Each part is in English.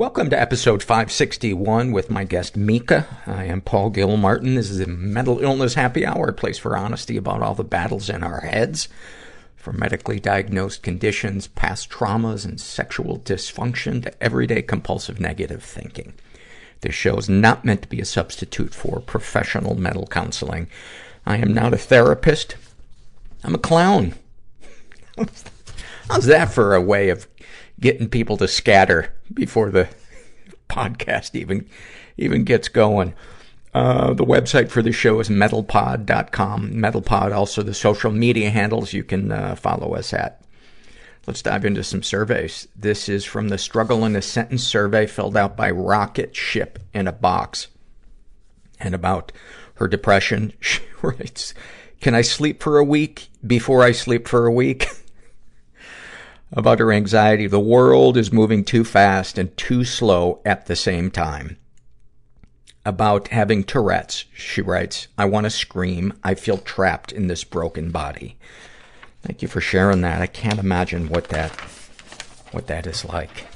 Welcome to episode 561 with my guest Mica. I am Paul Gilmartin. This is a mental illness happy hour, a place for honesty about all the battles in our heads. From medically diagnosed conditions, past traumas, and sexual dysfunction to everyday compulsive negative thinking. This show is not meant to be a substitute for professional mental counseling. I am not a therapist. I'm a clown. How's that for a way of getting people to scatter before the podcast even even gets going? Uh, the website for the show is mentalpod.com. Mentalpod, also the social media handles you can uh, follow us at. Let's dive into some surveys. This is from the Struggle in a Sentence survey filled out by Rocket Ship in a Box. And about her depression, she writes, Can I sleep for a week before I sleep for a week? about her anxiety, the world is moving too fast and too slow at the same time about having Tourette's. She writes, I want to scream. I feel trapped in this broken body. Thank you for sharing that. I can't imagine what that, what that is like.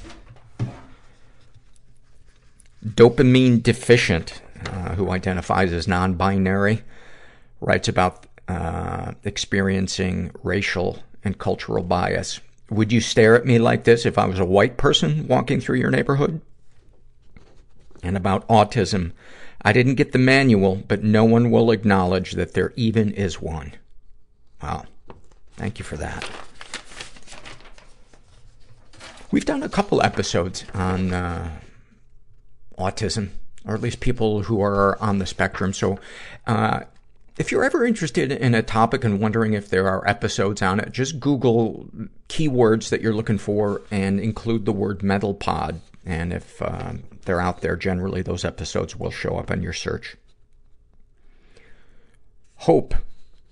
Dopamine deficient, uh, who identifies as non-binary, writes about uh, experiencing racial and cultural bias. Would you stare at me like this if I was a white person walking through your neighborhood? and about autism. I didn't get the manual, but no one will acknowledge that there even is one. Wow. Thank you for that. We've done a couple episodes on uh, autism, or at least people who are on the spectrum. So, uh, if you're ever interested in a topic and wondering if there are episodes on it, just Google keywords that you're looking for and include the word mental pod. And if uh, they're out there, generally those episodes will show up on your search. Hope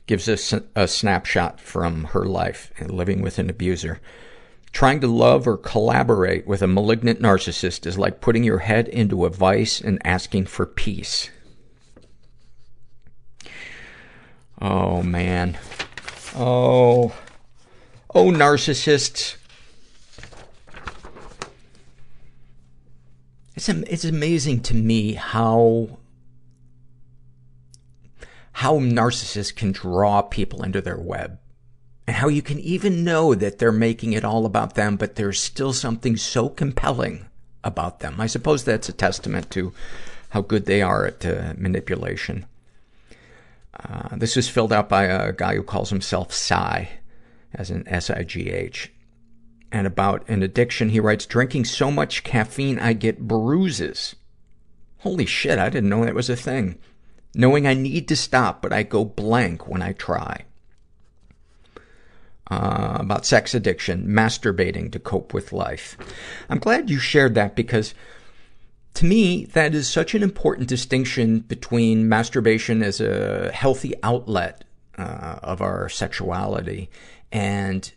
gives us a snapshot from her life and living with an abuser. Trying to love or collaborate with a malignant narcissist is like putting your head into a vice and asking for peace. Oh man. Oh. Oh, narcissists. It's, it's amazing to me how, how narcissists can draw people into their web. And how you can even know that they're making it all about them, but there's still something so compelling about them. I suppose that's a testament to how good they are at uh, manipulation. Uh, this is filled out by a guy who calls himself Sigh, as an S-I-G-H and about an addiction, he writes, drinking so much caffeine I get bruises. Holy shit, I didn't know that was a thing. Knowing I need to stop, but I go blank when I try. Uh, about sex addiction, masturbating to cope with life. I'm glad you shared that because to me, that is such an important distinction between masturbation as a healthy outlet uh, of our sexuality and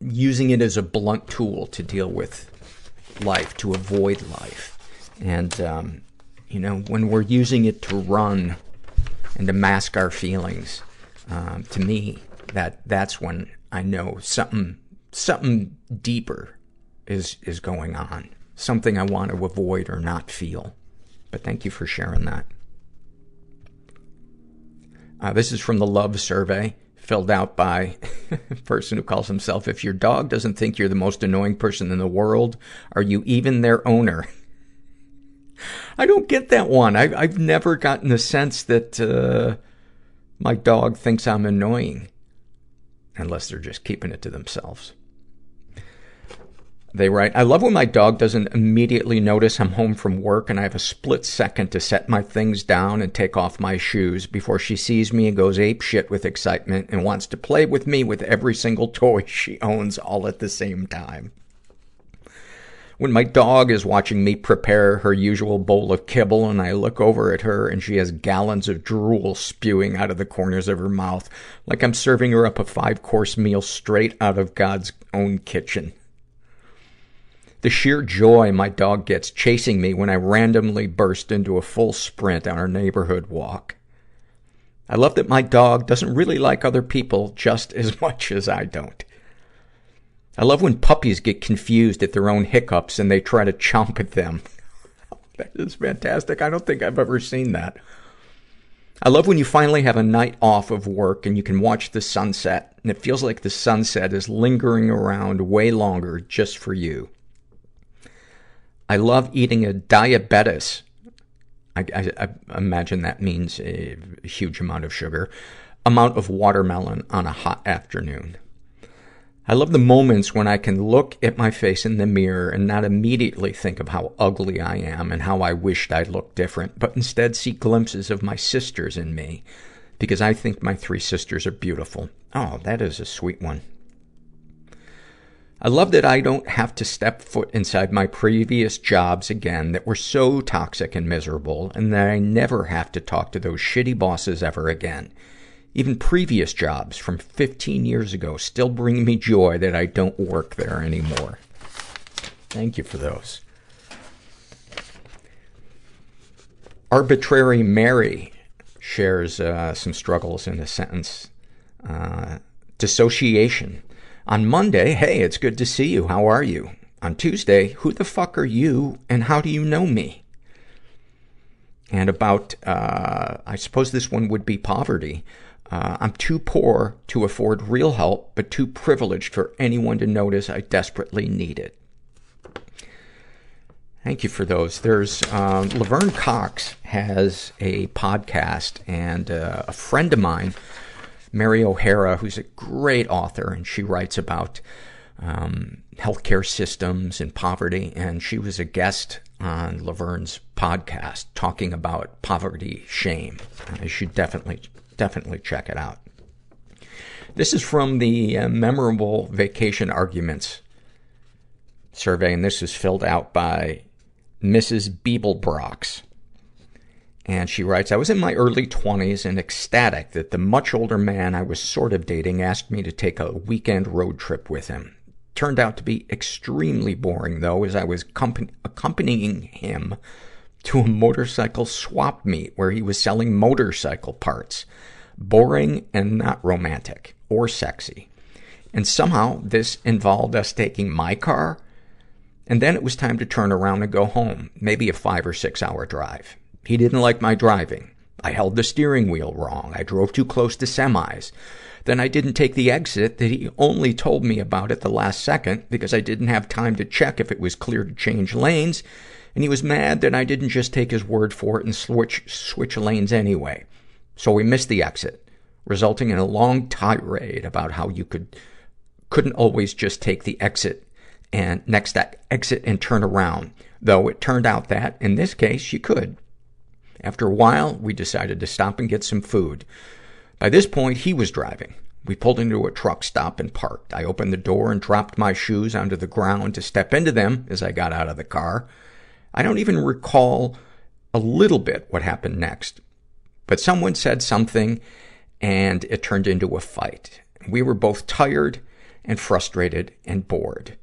using it as a blunt tool to deal with life, to avoid life. And, um, you know, when we're using it to run and to mask our feelings, um, to me, that, that's when I know something, something deeper is, is going on. Something I want to avoid or not feel. But thank you for sharing that. Uh, this is from the love survey filled out by a person who calls himself, if your dog doesn't think you're the most annoying person in the world, are you even their owner? I don't get that one. I, I've never gotten the sense that, uh, my dog thinks I'm annoying. Unless they're just keeping it to themselves. They write, I love when my dog doesn't immediately notice I'm home from work and I have a split second to set my things down and take off my shoes before she sees me and goes ape shit with excitement and wants to play with me with every single toy she owns all at the same time. When my dog is watching me prepare her usual bowl of kibble and I look over at her and she has gallons of drool spewing out of the corners of her mouth, like I'm serving her up a five course meal straight out of God's own kitchen. The sheer joy my dog gets chasing me when I randomly burst into a full sprint on our neighborhood walk. I love that my dog doesn't really like other people just as much as I don't. I love when puppies get confused at their own hiccups and they try to chomp at them. that is fantastic. I don't think I've ever seen that. I love when you finally have a night off of work and you can watch the sunset and it feels like the sunset is lingering around way longer just for you. I love eating a diabetes. I, I, I imagine that means a huge amount of sugar. Amount of watermelon on a hot afternoon. I love the moments when I can look at my face in the mirror and not immediately think of how ugly I am and how I wished I looked different, but instead see glimpses of my sisters in me because I think my three sisters are beautiful. Oh, that is a sweet one. I love that I don't have to step foot inside my previous jobs again that were so toxic and miserable, and that I never have to talk to those shitty bosses ever again. Even previous jobs from 15 years ago still bring me joy that I don't work there anymore. Thank you for those. Arbitrary Mary shares uh, some struggles in a sentence. Uh, dissociation. On Monday, hey, it's good to see you. How are you? On Tuesday, who the fuck are you and how do you know me? And about, uh, I suppose this one would be poverty. Uh, I'm too poor to afford real help, but too privileged for anyone to notice I desperately need it. Thank you for those. There's um, Laverne Cox has a podcast, and uh, a friend of mine, Mary O'Hara, who's a great author, and she writes about um, healthcare systems and poverty, and she was a guest on Laverne's podcast talking about poverty shame. Uh, you should definitely definitely check it out. This is from the uh, memorable vacation arguments survey, and this is filled out by Mrs. Beeblebrox. And she writes, I was in my early 20s and ecstatic that the much older man I was sort of dating asked me to take a weekend road trip with him. Turned out to be extremely boring, though, as I was accompanying him to a motorcycle swap meet where he was selling motorcycle parts. Boring and not romantic or sexy. And somehow this involved us taking my car, and then it was time to turn around and go home, maybe a five or six hour drive. He didn't like my driving. I held the steering wheel wrong. I drove too close to semis. Then I didn't take the exit that he only told me about at the last second because I didn't have time to check if it was clear to change lanes and he was mad that I didn't just take his word for it and switch, switch lanes anyway. So we missed the exit, resulting in a long tirade about how you could, couldn't always just take the exit and next that exit and turn around. Though it turned out that, in this case, you could. After a while, we decided to stop and get some food. By this point, he was driving. We pulled into a truck stop and parked. I opened the door and dropped my shoes onto the ground to step into them as I got out of the car. I don't even recall a little bit what happened next. But someone said something and it turned into a fight. We were both tired and frustrated and bored.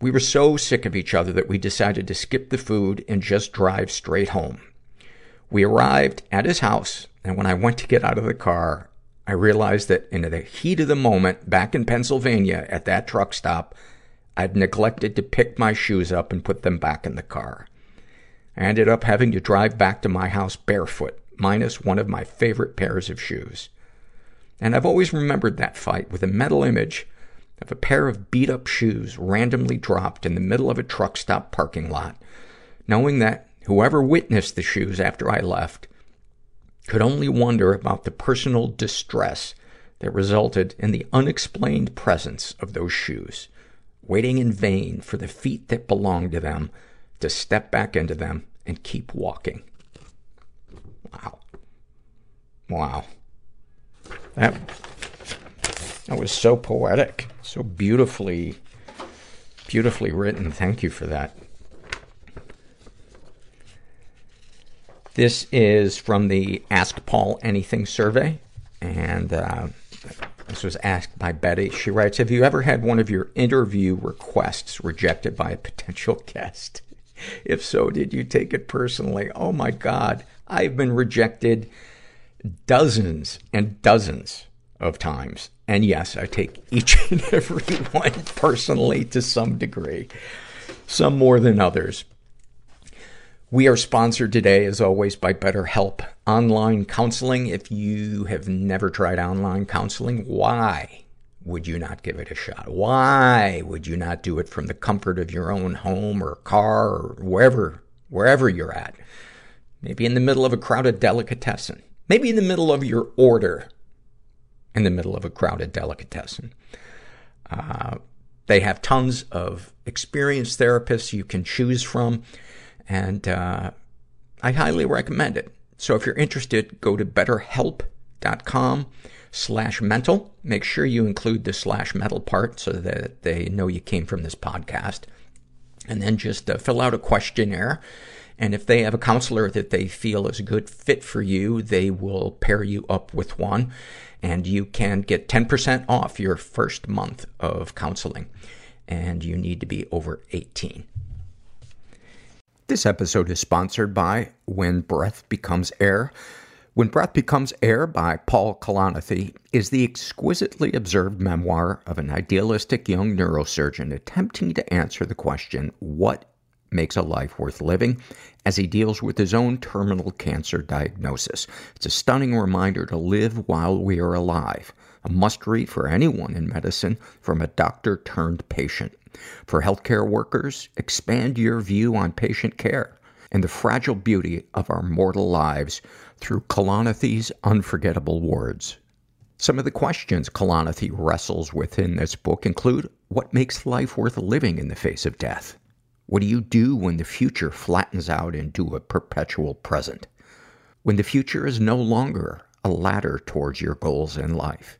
We were so sick of each other that we decided to skip the food and just drive straight home. We arrived at his house, and when I went to get out of the car, I realized that in the heat of the moment, back in Pennsylvania at that truck stop, I'd neglected to pick my shoes up and put them back in the car. I ended up having to drive back to my house barefoot, minus one of my favorite pairs of shoes. And I've always remembered that fight with a mental image of a pair of beat up shoes randomly dropped in the middle of a truck stop parking lot, knowing that whoever witnessed the shoes after I left could only wonder about the personal distress that resulted in the unexplained presence of those shoes, waiting in vain for the feet that belonged to them to step back into them and keep walking. Wow. Wow. That, that was so poetic, so beautifully, beautifully written. Thank you for that. This is from the Ask Paul Anything survey, and uh, this was asked by Betty. She writes, Have you ever had one of your interview requests rejected by a potential guest? If so, did you take it personally? Oh my God, I've been rejected dozens and dozens of times. And yes, I take each and every one personally to some degree. Some more than others. We are sponsored today, as always, by BetterHelp Online Counseling. If you have never tried online counseling, why would you not give it a shot? Why would you not do it from the comfort of your own home or car or wherever, wherever you're at? Maybe in the middle of a crowded delicatessen. Maybe in the middle of your order. In the middle of a crowded delicatessen. Uh, they have tons of experienced therapists you can choose from. And, uh, I highly recommend it. So if you're interested, go to betterhelp.com slash mental. Make sure you include the slash mental part so that they know you came from this podcast. And then just uh, fill out a questionnaire. And if they have a counselor that they feel is a good fit for you, they will pair you up with one. And you can get 10% off your first month of counseling. And you need to be over 18. This episode is sponsored by When Breath Becomes Air. When Breath Becomes Air by Paul Kalanithi is the exquisitely observed memoir of an idealistic young neurosurgeon attempting to answer the question, what makes a life worth living, as he deals with his own terminal cancer diagnosis. It's a stunning reminder to live while we are alive. A must read for anyone in medicine from a doctor turned patient. For healthcare workers, expand your view on patient care and the fragile beauty of our mortal lives through Kalanithi's unforgettable words. Some of the questions Kalanithi wrestles with in this book include what makes life worth living in the face of death? What do you do when the future flattens out into a perpetual present? When the future is no longer a ladder towards your goals in life?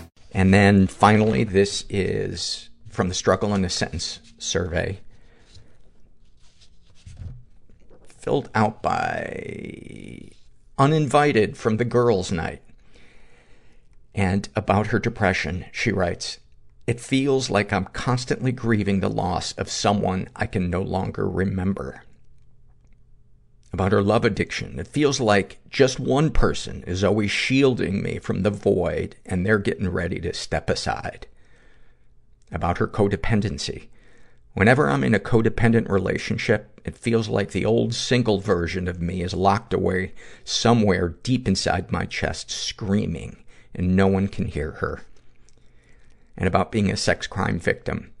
And then finally, this is from the Struggle in a Sentence survey, filled out by Uninvited from the Girls' Night. And about her depression, she writes, It feels like I'm constantly grieving the loss of someone I can no longer remember. About her love addiction, it feels like just one person is always shielding me from the void and they're getting ready to step aside. About her codependency, Whenever I'm in a codependent relationship, it feels like the old single version of me is locked away somewhere deep inside my chest screaming and no one can hear her. And about being a sex crime victim.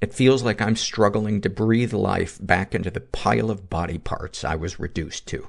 It feels like I'm struggling to breathe life back into the pile of body parts I was reduced to.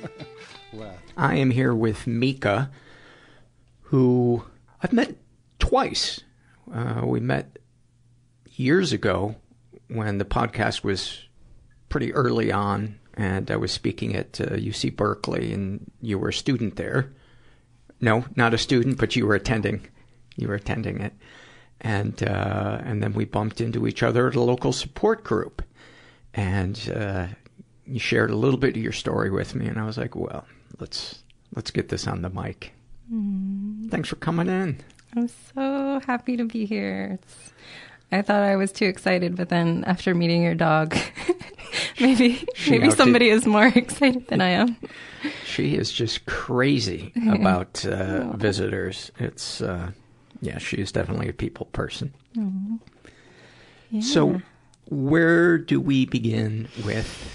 I am here with Mica, who I've met twice. Uh, we met years ago when the podcast was pretty early on, and I was speaking at uh, UC Berkeley, and you were a student there. No, not a student, but you were attending. You were attending it, and uh, and then we bumped into each other at a local support group, and uh, you shared a little bit of your story with me, and I was like, well, let's let's get this on the mic. Mm. Thanks for coming in. I'm so happy to be here. It's, I thought I was too excited, but then after meeting your dog, maybe She maybe somebody is more excited than I am. She is just crazy about uh, visitors. It's uh, yeah, she is definitely a people person. Mhm. Yeah. So, where do we begin with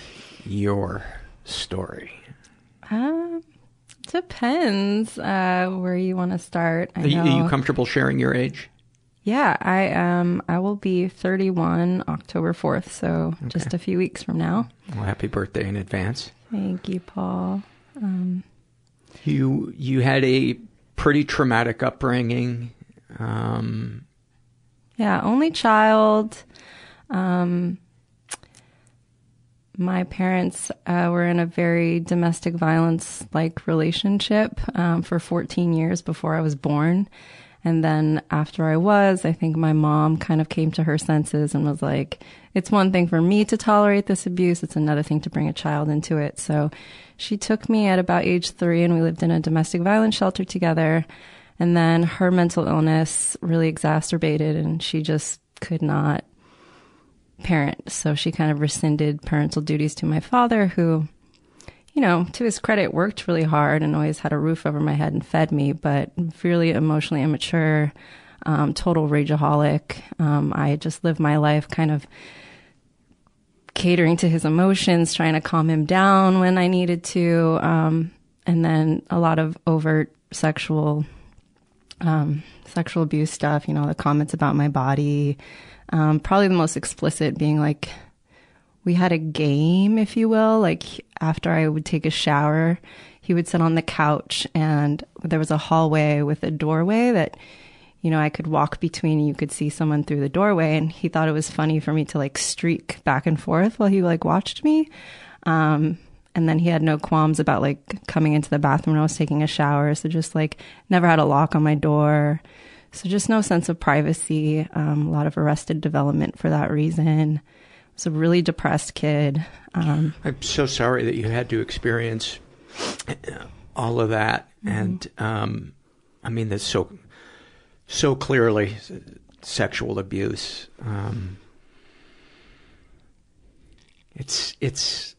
your story? Um, depends uh, where you want to start. I Are you, are you comfortable sharing your age? Yeah, I um I will be 31 October 4th, so just a few weeks from now. Well, happy birthday in advance. Thank you, Paul. Um, You you had a pretty traumatic upbringing. Um, yeah, only child. Um, my parents uh, were in a very domestic violence like relationship um, for 14 years before I was born. And then after I was, I think my mom kind of came to her senses and was like, it's one thing for me to tolerate this abuse. It's another thing to bring a child into it. So she took me at about age three and we lived in a domestic violence shelter together. And then her mental illness really exacerbated and she just could not parent. So she kind of rescinded parental duties to my father, who, you know, to his credit, worked really hard and always had a roof over my head and fed me, but really emotionally immature, um, total rageaholic. Um, I just lived my life kind of catering to his emotions, trying to calm him down when I needed to, um, and then a lot of overt sexual um, sexual abuse stuff. You know, the comments about my body. Um, probably the most explicit being like, we had a game, if you will. Like after I would take a shower, he would sit on the couch, and there was a hallway with a doorway that you know, I could walk between you could see someone through the doorway. And he thought it was funny for me to like streak back and forth while he like watched me. Um, and then he had no qualms about like coming into the bathroom when I was taking a shower. So just like never had a lock on my door. So just no sense of privacy. Um, a lot of arrested development for that reason. I Was a really depressed kid. Um, I'm so sorry that you had to experience all of that, and um, I mean that's so so clearly sexual abuse. Um, it's it's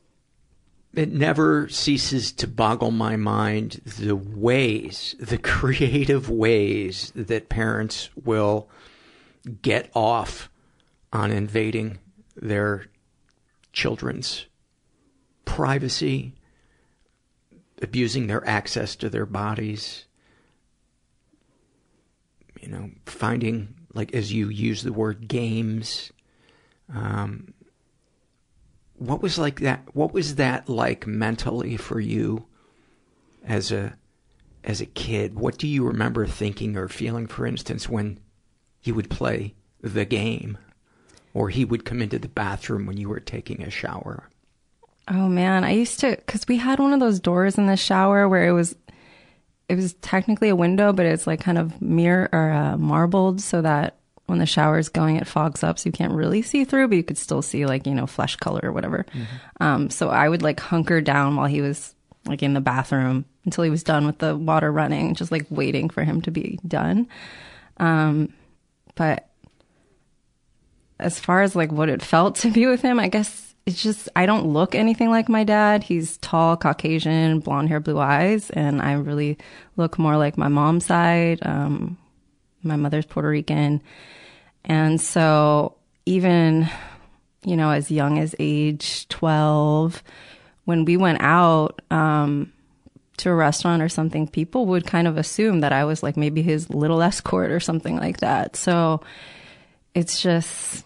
it never ceases to boggle my mind the ways, the creative ways that parents will get off on invading their children's privacy, abusing their access to their bodies, you know, finding, like, as you use the word games, um, what was like that? What was that like mentally for you as a as a kid? What do you remember thinking or feeling, for instance, when you would play the game, or he would come into the bathroom when you were taking a shower? Oh man, I used to because we had one of those doors in the shower where it was it was technically a window, but it's like kind of mirror or uh, marbled so that when the shower's going, it fogs up, so you can't really see through, but you could still see like you know flesh color or whatever. Mm-hmm. Um, so I would like hunker down while he was like in the bathroom until he was done with the water running, just like waiting for him to be done. Um, but as far as like what it felt to be with him, I guess it's just I don't look anything like my dad. He's tall, Caucasian, blonde hair, blue eyes, and I really look more like my mom's side. Um, my mother's Puerto Rican, and so even you know as young as age twelve, when we went out um, to a restaurant or something, people would kind of assume that I was like maybe his little escort or something like that. So it's just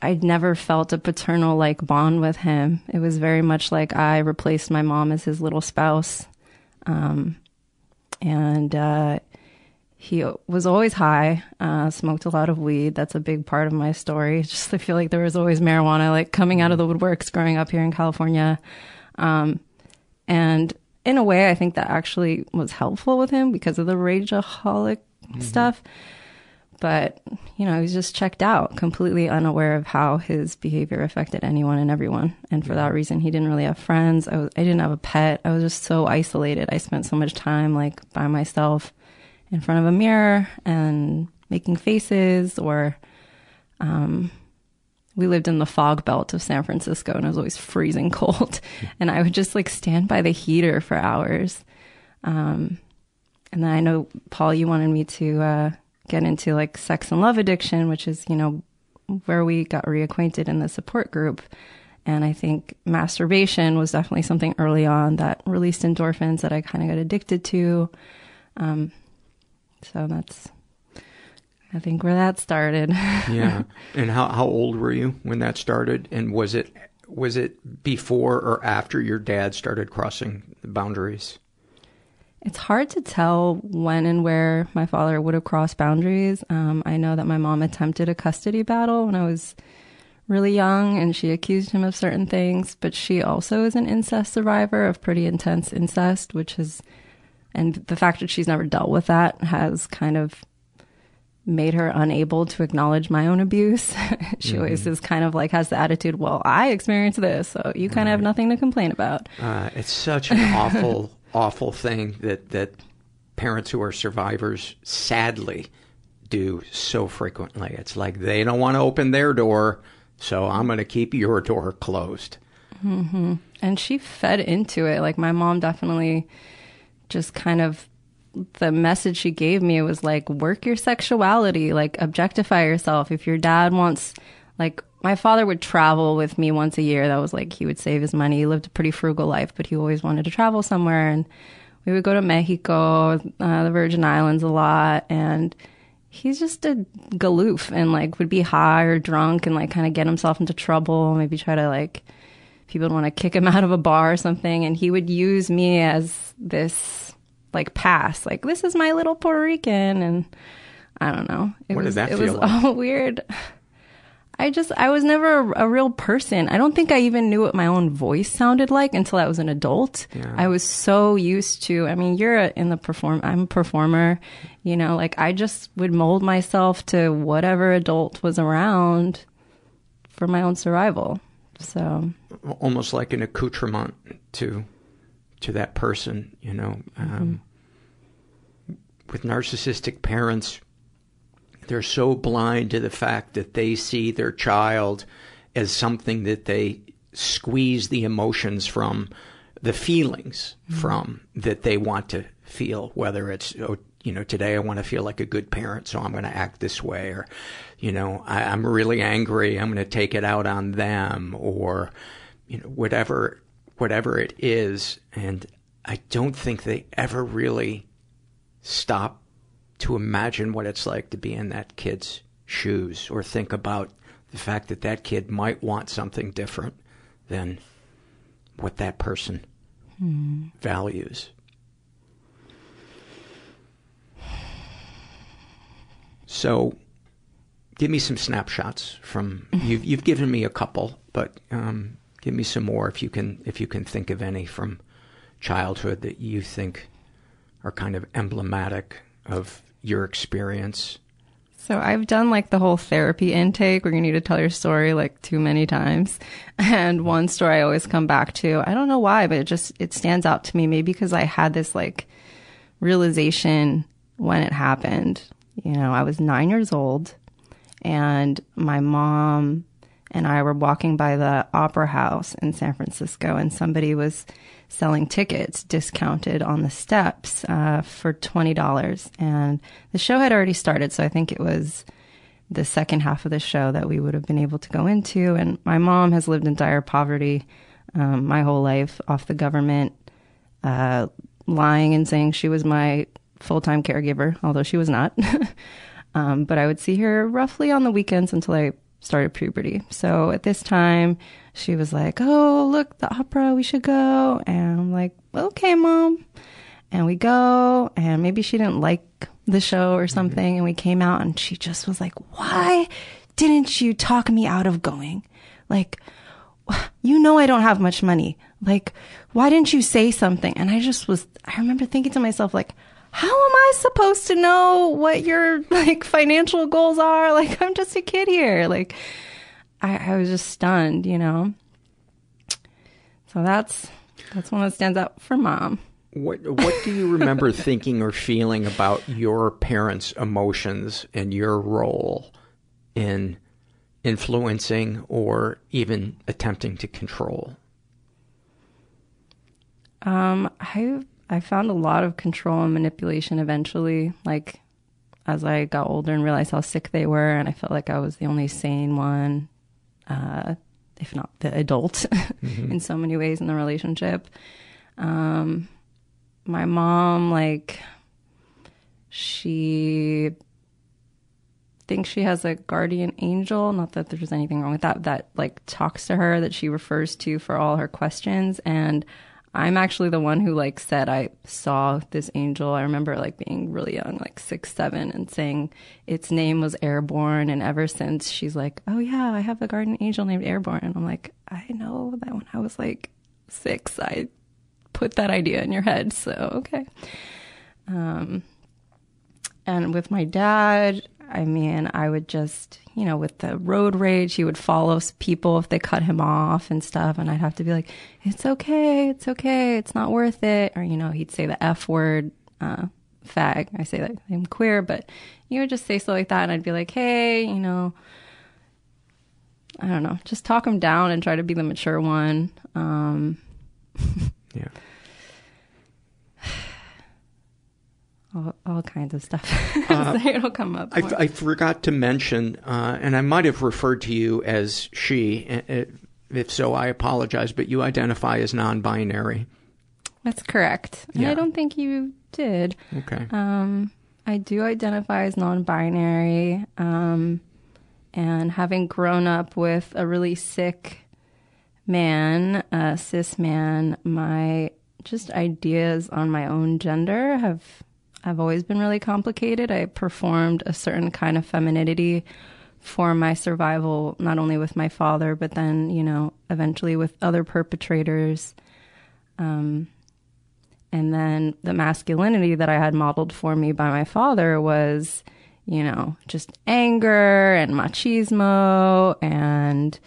I'd never felt a paternal like bond with him. It was very much like I replaced my mom as his little spouse. Um, and uh, he was always high, uh, smoked a lot of weed. That's a big part of my story. Just I feel like there was always marijuana like coming out of the woodworks growing up here in California. Um, and in a way, I think that actually was helpful with him because of the rageaholic Mm-hmm. stuff but you know he was just checked out completely unaware of how his behavior affected anyone and everyone and for that reason he didn't really have friends I, was, I didn't have a pet i was just so isolated i spent so much time like by myself in front of a mirror and making faces or um, we lived in the fog belt of san francisco and it was always freezing cold and i would just like stand by the heater for hours um, and then i know paul you wanted me to uh, get into like sex and love addiction, which is, you know, where we got reacquainted in the support group. And I think masturbation was definitely something early on that released endorphins that I kind of got addicted to. Um, so that's, I think, where that started. yeah. And how how old were you when that started? And was it was it before or after your dad started crossing the boundaries? It's hard to tell when and where my father would have crossed boundaries. Um, I know that my mom attempted a custody battle when I was really young and she accused him of certain things, but she also is an incest survivor of pretty intense incest, which is, and the fact that she's never dealt with that has kind of made her unable to acknowledge my own abuse. she mm-hmm. always is kind of like has the attitude, well, I experienced this, so you kind right. of have nothing to complain about. Uh, it's such an awful awful thing that that parents who are survivors sadly do so frequently. It's like they don't want to open their door, so I'm going to keep your door closed. Mm-hmm. And she fed into it. Like my mom definitely just kind of the message she gave me was like work your sexuality, like objectify yourself. If your dad wants like my father would travel with me once a year. That was like he would save his money. He lived a pretty frugal life, but he always wanted to travel somewhere. And we would go to Mexico, uh, the Virgin Islands a lot. And he's just a galoof and like would be high or drunk and like kind of get himself into trouble. Maybe try to like, people would want to kick him out of a bar or something. And he would use me as this like pass, like, this is my little Puerto Rican. And I don't know. It what was, did that it feel was like? all weird. I just, I was never a, a, real person. I don't think I even knew what my own voice sounded like until I was an adult. Yeah. I was so used to, I mean, you're a, in the perform, I'm a performer, you know, like I just would mold myself to whatever adult was around for my own survival. So almost like an accoutrement to, to that person, you know, um, mm-hmm. with narcissistic parents, they're so blind to the fact that they see their child as something that they squeeze the emotions from, the feelings mm-hmm. from that they want to feel, whether it's, oh, you know, today I want to feel like a good parent, so I'm going to act this way, or, you know, I, I'm really angry, I'm going to take it out on them, or, you know, whatever, whatever it is. And I don't think they ever really stop to imagine what it's like to be in that kid's shoes or think about the fact that that kid might want something different than what that person Hmm. values. So, give me some snapshots from you've you've given me a couple, but um, give me some more if you can if you can think of any from childhood that you think are kind of emblematic of your experience. So I've done like the whole therapy intake where you need to tell your story like too many times. And one story I always come back to, I don't know why, but it just, it stands out to me maybe because I had this like realization when it happened. You know, I was nine years old and my mom and I were walking by the opera house in San Francisco and somebody was selling tickets discounted on the steps uh, for $20. And the show had already started, so I think it was the second half of the show that we would have been able to go into. And my mom has lived in dire poverty um, my whole life off the government, uh, lying and saying she was my full time caregiver, although she was not. um, but I would see her roughly on the weekends until I started puberty. So at this time, she was like, Oh, look, the opera, we should go. And I'm like, Okay, mom. And we go, and maybe she didn't like the show or something. And we came out, and she just was like, Why didn't you talk me out of going? Like, you know, I don't have much money. Like, why didn't you say something? And I just was, I remember thinking to myself, like, how am I supposed to know what your like financial goals are? Like, I'm just a kid here. Like, I, I was just stunned, you know? So that's, that's one that stands out for mom. What what do you remember thinking or feeling about your parents' emotions and your role in influencing or even attempting to control? Um, I I found a lot of control and manipulation eventually, like as I got older and realized how sick they were, and I felt like I was the only sane one, uh, if not the adult, Mhm. in so many ways in the relationship. Um, my mom, like, she thinks she has a guardian angel. Not that there's anything wrong with that. That like talks to her that she refers to for all her questions. And I'm actually the one who like said I saw this angel. I remember like being really young, like six, seven, and saying its name was Airborne. And ever since she's like, "Oh yeah, I have a garden angel named Airborne," and I'm like, I know that when I was like six, I put that idea in your head. So okay. Um, and with my dad, I mean, I would just, you know, with the road rage, he would follow people if they cut him off and stuff. And I'd have to be like, it's okay. It's okay. It's not worth it. Or, you know, he'd say the F word, uh, fag. I say that I'm queer, but you would just say stuff like that. And I'd be like, hey, you know, I don't know, just talk him down and try to be the mature one. Um, yeah. All, all kinds of stuff. Uh, It'll come up. I. I forgot to mention, uh, and I might have referred to you as she. If so, I apologize, but you identify as non binary. That's correct. And I don't think you did. Okay. Um, I do identify as non binary. Um, and having grown up with a really sick man, a cis man, my just ideas on my own gender have have always been really complicated. I performed a certain kind of femininity for my survival, not only with my father, but then, you know, eventually with other perpetrators. Um, and then the masculinity that I had modeled for me by my father was, you know, just anger and machismo. And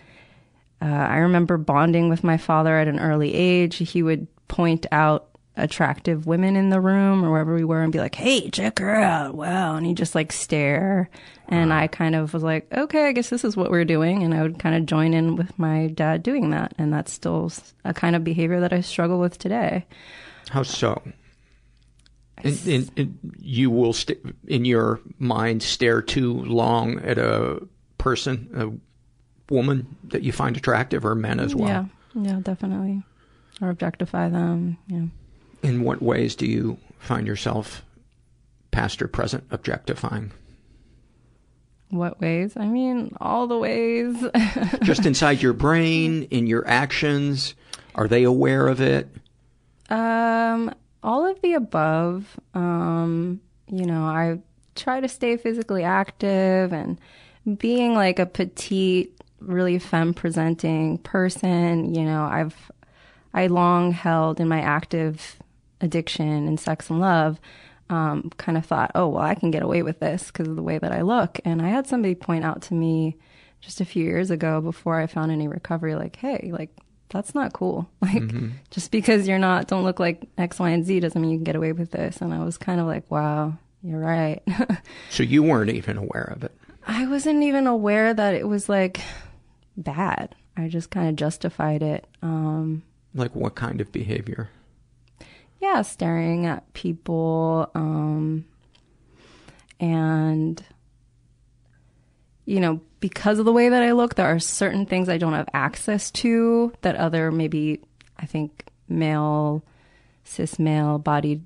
uh, I remember bonding with my father at an early age. He would point out attractive women in the room or wherever we were and be like, hey, check her out. Wow. And he'd just like stare. And uh-huh. I kind of was like, okay, I guess this is what we're doing. And I would kind of join in with my dad doing that. And that's still a kind of behavior that I struggle with today. How so? In, in, in, you will, st- in your mind, stare too long at a person, a woman that you find attractive, or men as well. Yeah. Yeah, definitely. Or objectify them. Yeah. In what ways do you find yourself, past or present, objectifying? What ways? I mean, all the ways. Just inside your brain, in your actions? Are they aware of it? Um, all of the above. Um, you know, I try to stay physically active and being like a petite, really femme presenting person, you know, I've I long held in my active addiction and sex and love, um, kind of thought, oh, well, I can get away with this because of the way that I look. And I had somebody point out to me just a few years ago before I found any recovery, like, hey, like, that's not cool. Like, mm-hmm. just because you're not, don't look like X, Y, and Z doesn't mean you can get away with this. And I was kind of like, wow, you're right. so you weren't even aware of it? I wasn't even aware that it was like bad. I just kind of justified it. Um, like what kind of behavior? Yeah, staring at people, um, and you know, because of the way that I look, there are certain things I don't have access to that other maybe I think male, cis male bodied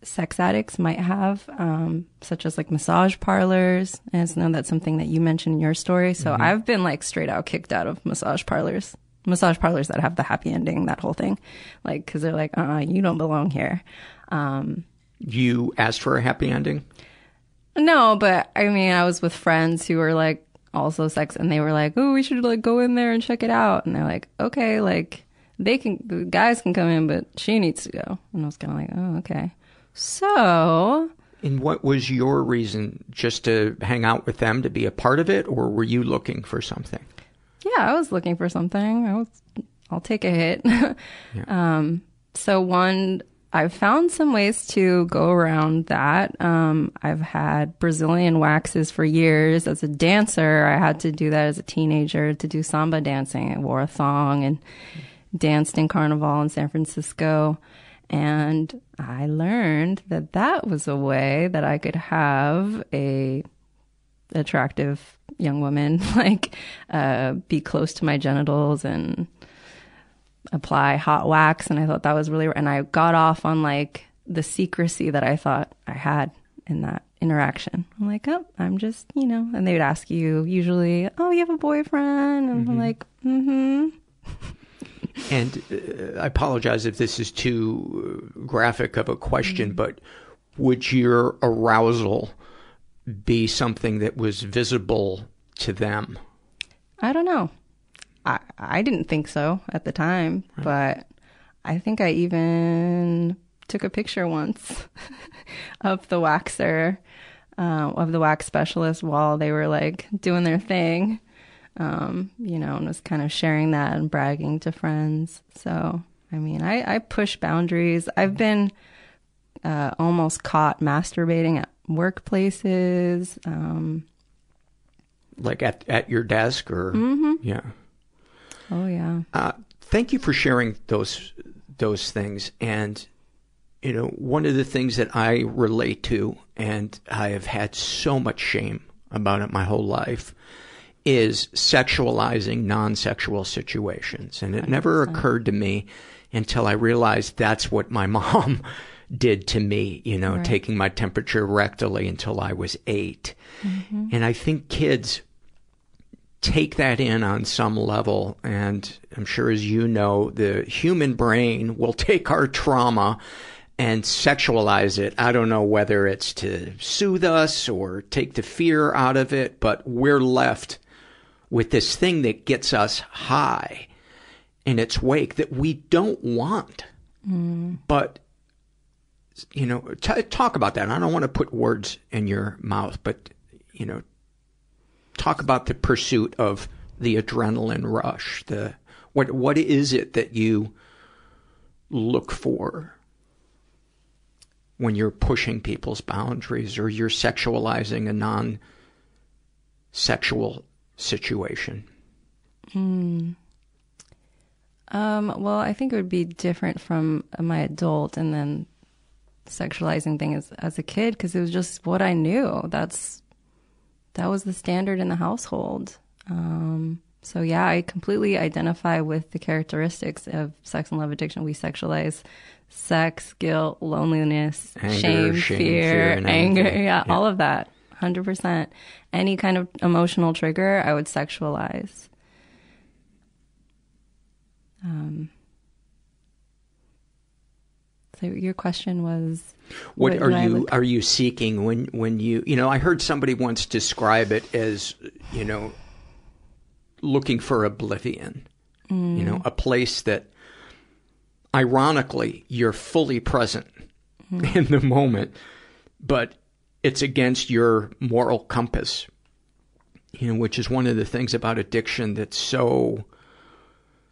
sex addicts might have, um, such as like massage parlors. And I know that's something that you mentioned in your story. So mm-hmm. I've been like straight out kicked out of massage parlors, massage parlors that have the happy ending, that whole thing. Like, cause they're like, uh, uh-uh, you don't belong here. Um, you asked for a happy ending? No, but I mean, I was with friends who were like also sex and they were like, oh, we should like go in there and check it out. And they're like, okay, like, they can, the guys can come in, but she needs to go. And I was kind of like, oh, okay. So. And what was your reason? Just to hang out with them, to be a part of it, or were you looking for something? Yeah, I was looking for something. I was, I'll take a hit. yeah. um, so one, I've found some ways to go around that. Um, I've had Brazilian waxes for years. As a dancer, I had to do that as a teenager to do samba dancing. I wore a thong and danced in carnival in San Francisco. And I learned that that was a way that I could have a attractive young woman like uh, be close to my genitals and apply hot wax and I thought that was really and I got off on like the secrecy that I thought I had in that interaction. I'm like, "Oh, I'm just, you know." And they would ask you usually, "Oh, you have a boyfriend?" And mm-hmm. I'm like, mm-hmm And uh, I apologize if this is too graphic of a question, mm-hmm. but would your arousal be something that was visible to them? I don't know. I I didn't think so at the time, right. but I think I even took a picture once of the waxer, uh, of the wax specialist while they were like doing their thing um, you know, and was kind of sharing that and bragging to friends. So, I mean, I, I push boundaries. I've been uh, almost caught masturbating at workplaces. Um, like at, at your desk or, mm-hmm. yeah. Oh, yeah. Uh, thank you for sharing those, those things. And, you know, one of the things that I relate to, and I have had so much shame about it my whole life, is sexualizing non-sexual situations. And it never occurred to me until I realized that's what my mom did to me, you know, right. taking my temperature rectally until I was 8 mm-hmm. And I think kids take that in on some level. And I'm sure as you know, the human brain will take our trauma and sexualize it. I don't know whether it's to soothe us or take the fear out of it, but we're left with this thing that gets us high in its wake that we don't want. Mm. But, you know, t- talk about that. I don't want to put words in your mouth, but, you know, talk about the pursuit of the adrenaline rush. The, what, what is it that you look for when you're pushing people's boundaries or you're sexualizing a non sexual situation? Hmm. Um, well, I think it would be different from my adult and then sexualizing thing as as a kid because it was just what I knew. That's that was the standard in the household. Um, so yeah, I completely identify with the characteristics of sex and love addiction. We sexualize sex, guilt, loneliness, anger, shame, shame, fear, fear anger. Yeah, yeah, all of that. 100%. Any kind of emotional trigger, I would sexualize. Um, so your question was What, what are you look- are you seeking when when you you know I heard somebody once describe it as you know looking for oblivion. You know, mm. a place that ironically you're fully present mm. in the moment, but it's against your moral compass. You know, which is one of the things about addiction that so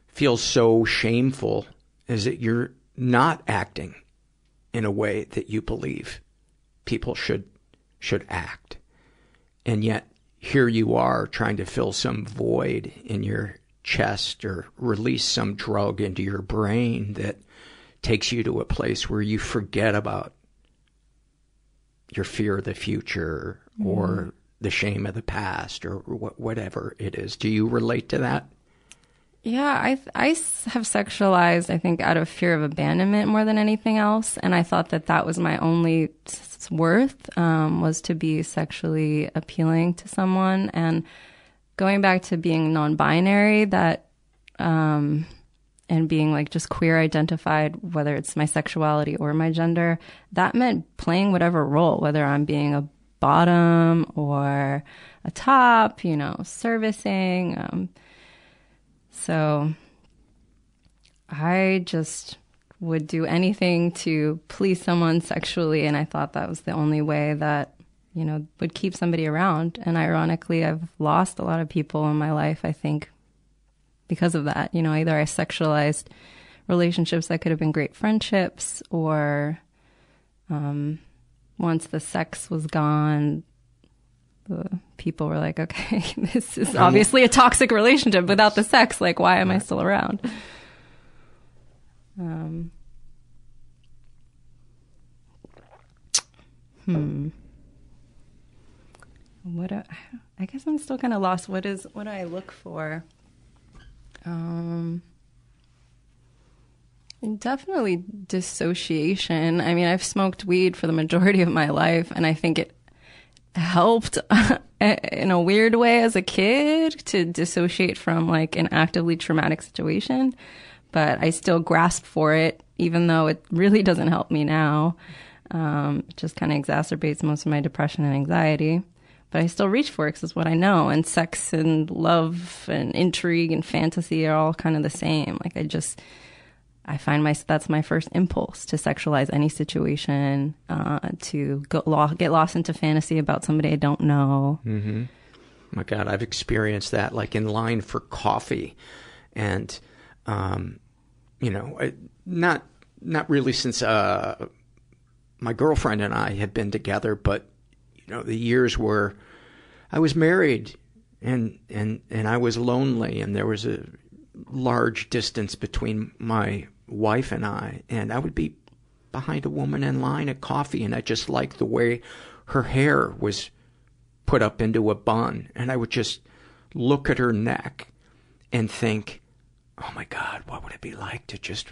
feels so shameful is that you're not acting in a way that you believe people should should act. And yet here you are trying to fill some void in your chest or release some drug into your brain that takes you to a place where you forget about your fear of the future or Mhm. the shame of the past or wh- whatever it is. Do you relate to that? Yeah, I I have sexualized. I think out of fear of abandonment more than anything else, and I thought that that was my only worth um, was to be sexually appealing to someone. And going back to being non-binary, that um, and being like just queer identified, whether it's my sexuality or my gender, that meant playing whatever role, whether I'm being a bottom or a top, you know, servicing. Um, so I just would do anything to please someone sexually, and I thought that was the only way that, you know, would keep somebody around. And ironically, I've lost a lot of people in my life, I think, because of that. You know, either I sexualized relationships that could have been great friendships, or um, once the sex was gone, the people were like, okay, this is obviously a toxic relationship without the sex. Like, why am I still around? Um, hmm. What do, I guess I'm still kind of lost. What is what do I look for? Um, definitely dissociation. I mean, I've smoked weed for the majority of my life, and I think it helped in a weird way as a kid to dissociate from like an actively traumatic situation. But I still grasp for it, even though it really doesn't help me now. Um, it just kind of exacerbates most of my depression and anxiety. But I still reach for it because it's what I know. And sex and love and intrigue and fantasy are all kind of the same. Like I just, I find my that's my first impulse to sexualize any situation, uh, to go lo- get lost into fantasy about somebody I don't know. Mm-hmm. My God, I've experienced that, like in line for coffee, and um, you know, not not really since uh, my girlfriend and I had been together, but you know, the years where I was married and and and I was lonely, and there was a large distance between my wife and I, and I would be behind a woman in line at coffee, and I just liked the way her hair was put up into a bun, and I would just look at her neck and think, "Oh my God, what would it be like to just,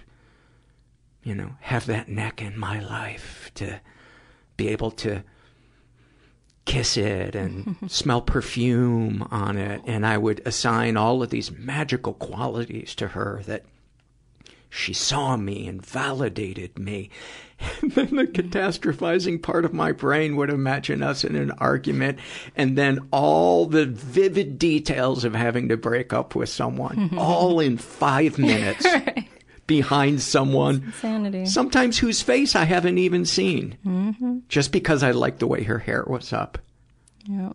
you know, have that neck in my life to be able to." kiss it and smell perfume on it. And I would assign all of these magical qualities to her that she saw me and validated me. And then the catastrophizing part of my brain would imagine us in an argument and then all the vivid details of having to break up with someone, all in five minutes behind someone, Insanity. sometimes whose face I haven't even seen hmm just because I liked the way her hair was up. Yeah.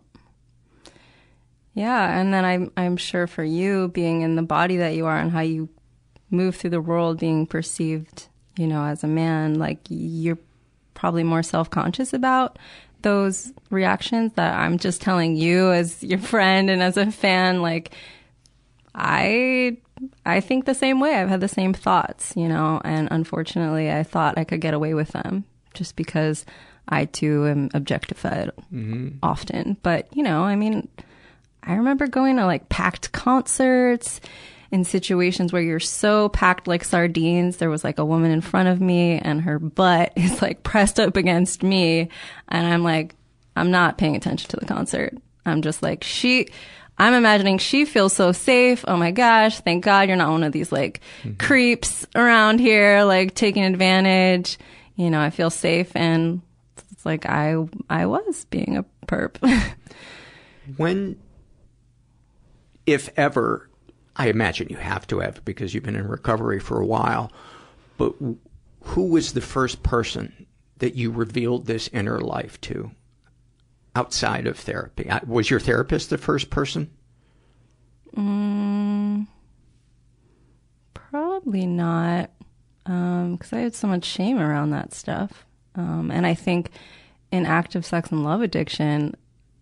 Yeah, and then I'm I'm sure for you being in the body that you are and how you move through the world being perceived, you know, as a man, like you're probably more self-conscious about those reactions that I'm just telling you as your friend and as a fan like I I think the same way. I've had the same thoughts, you know, and unfortunately I thought I could get away with them just because I too am objectified Mhm. often. But, you know, I mean, I remember going to like packed concerts in situations where you're so packed like sardines. There was like a woman in front of me and her butt is like pressed up against me. And I'm like, I'm not paying attention to the concert. I'm just like, she, I'm imagining she feels so safe. Oh my gosh, thank God you're not one of these like mm-hmm. creeps around here, like taking advantage. You know, I feel safe and it's like I, I was being a perp. When, if ever, I imagine you have to have because you've been in recovery for a while, but who was the first person that you revealed this inner life to outside of therapy? Was your therapist the first person? Mm, probably not, because I had so much shame around that stuff. Um, and I think in active sex and love addiction,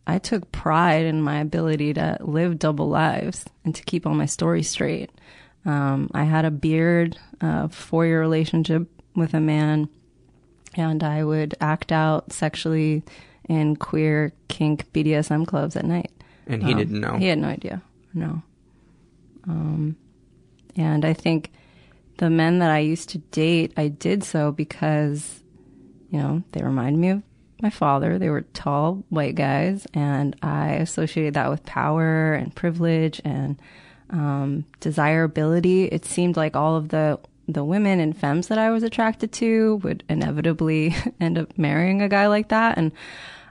I took pride in my ability to live double lives and to keep all my stories straight. Um, I had a beard, a four year relationship with a man, and I would act out sexually in queer kink BDSM clubs at night. And he Um, didn't know? He had no idea. No. Um, and I think the men that I used to date, I did so because, you know, they remind me of my father. They were tall white guys, and I associated that with power and privilege and um, desirability. It seemed like all of the the women and femmes that I was attracted to would inevitably end up marrying a guy like that, and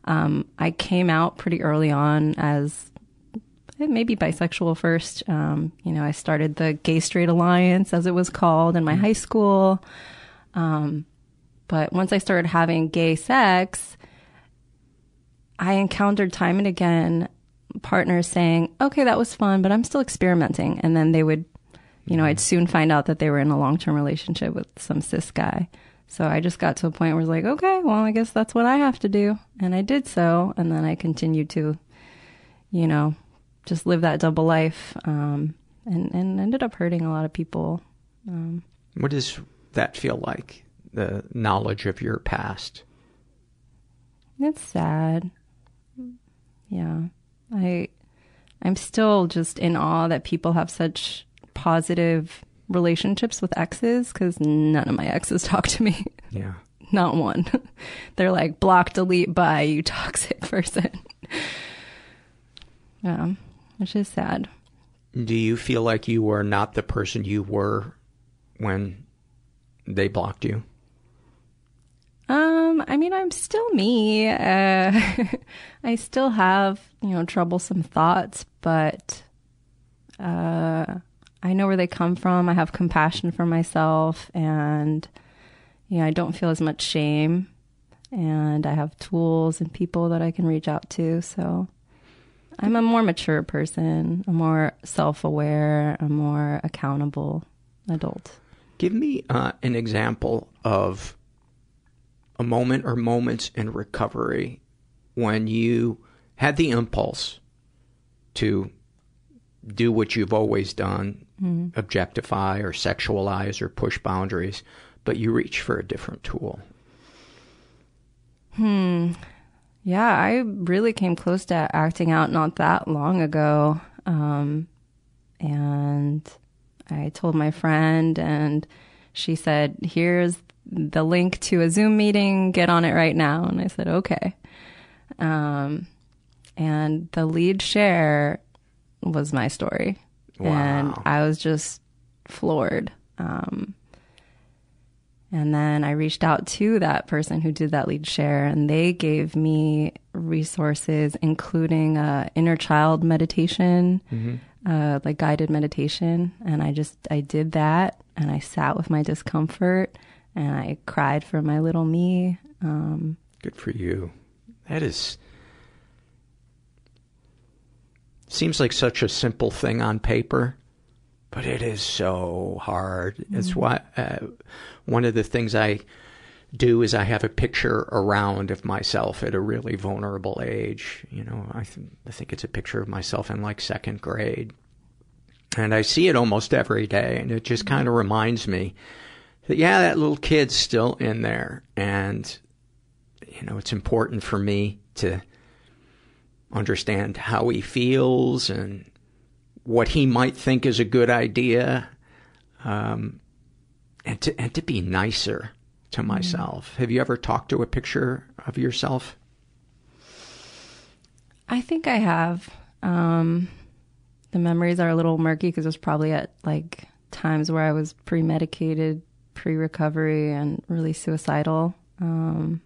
um, I came out pretty early on as maybe bisexual first. Um, you know, I started the Gay Straight Alliance, as it was called, in my high school. Um, but once I started having gay sex, I encountered time and again partners saying, okay, that was fun, but I'm still experimenting. And then they would, you know, I'd soon find out that they were in a long term relationship with some cis guy. So I just got to a point where I was like, okay, well, I guess that's what I have to do. And I did so. And then I continued to, you know, just live that double life um, and, and ended up hurting a lot of people. Um, What does that feel like? The knowledge of your past? It's sad. Yeah. I I'm still just in awe that people have such positive relationships with exes cuz none of my exes talk to me. Yeah. Not one. They're like block delete bye you toxic person. yeah. Which is sad. Do you feel like you were not the person you were when they blocked you? Um, I mean, I'm still me. Uh, I still have, you know, troublesome thoughts, but uh, I know where they come from. I have compassion for myself, and you know, I don't feel as much shame, and I have tools and people that I can reach out to. So, I'm a more mature person, a more self-aware, a more accountable adult. Give me uh, an example of a moment or moments in recovery when you had the impulse to do what you've always done, Mhm. objectify or sexualize or push boundaries, but you reach for a different tool. Hmm. Yeah, I really came close to acting out not that long ago. Um, and I told my friend, and she said, Here's the link to a Zoom meeting. Get on it right now. And I said, Okay. Um, and the lead share was my story. And I was just floored. Um, and then I reached out to that person who did that lead share, and they gave me resources, including uh, inner child meditation, Mhm. uh, like guided meditation. And I just I did that, and I sat with my discomfort, and I cried for my little me. Um, Good for you. That is. Seems like such a simple thing on paper, but it is so hard. It's Mhm. why uh, one of the things I do is I have a picture around of myself at a really vulnerable age. You know, I, th- I think it's a picture of myself in like second grade. And I see it almost every day, and it just kind of reminds me yeah, that little kid's still in there. And, you know, it's important for me to understand how he feels and what he might think is a good idea. Um, and to, and to be nicer to myself. Have you ever talked to a picture of yourself? I think I have. Um, the memories are a little murky because it was probably at like times where I was pre medicated, pre recovery, and really suicidal. Um,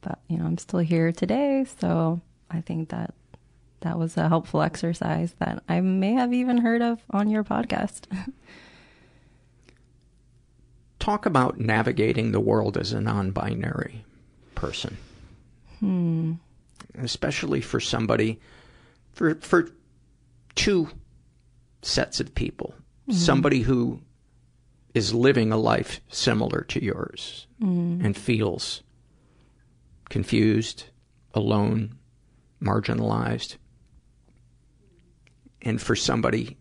but, you know, I'm still here today. So I think that that was a helpful exercise that I may have even heard of on your podcast. Talk about navigating the world as a non binary person. Hmm. Especially for somebody, for, for two sets of people. Mm-hmm. Somebody who is living a life similar to yours mm-hmm. and feels confused, alone, marginalized. And for somebody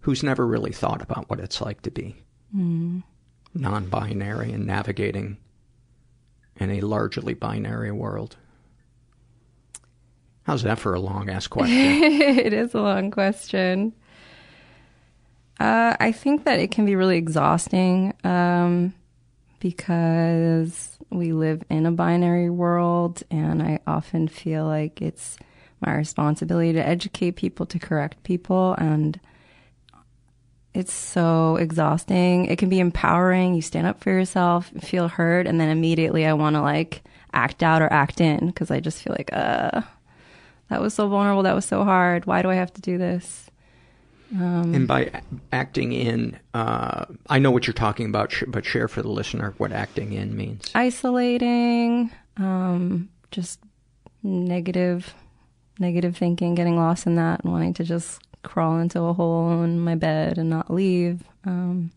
who's never really thought about what it's like to be mm. non binary and navigating in a largely binary world. How's that for a long ass question? it is a long question. Uh, I think that it can be really exhausting um, because we live in a binary world, and I often feel like it's my responsibility to educate people, to correct people, and it's so exhausting. It can be empowering. You stand up for yourself, feel heard, and then immediately I want to like act out or act in because I just feel like, uh, that was so vulnerable. That was so hard. Why do I have to do this? Um, and by acting in, uh, I know what you're talking about, but share for the listener what acting in means. Isolating, um, just negative, negative thinking, getting lost in that, and wanting to just crawl into a hole in my bed and not leave. Um,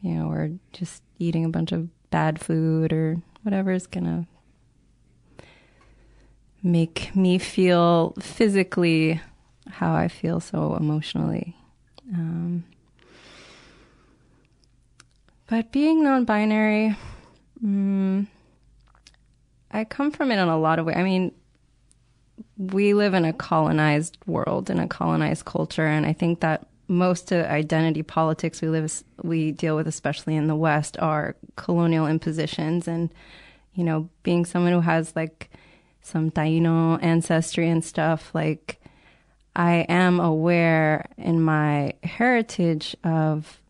you know, or just eating a bunch of bad food or whatever is gonna make me feel physically how I feel so emotionally. Um, but being non binary, mm, I come from it in a lot of ways. I mean, we live in a colonized world, in a colonized culture, and I think that most of identity politics we live we deal with, especially in the West, are colonial impositions. And you know, being someone who has like some Taino ancestry and stuff, like I am aware in my heritage of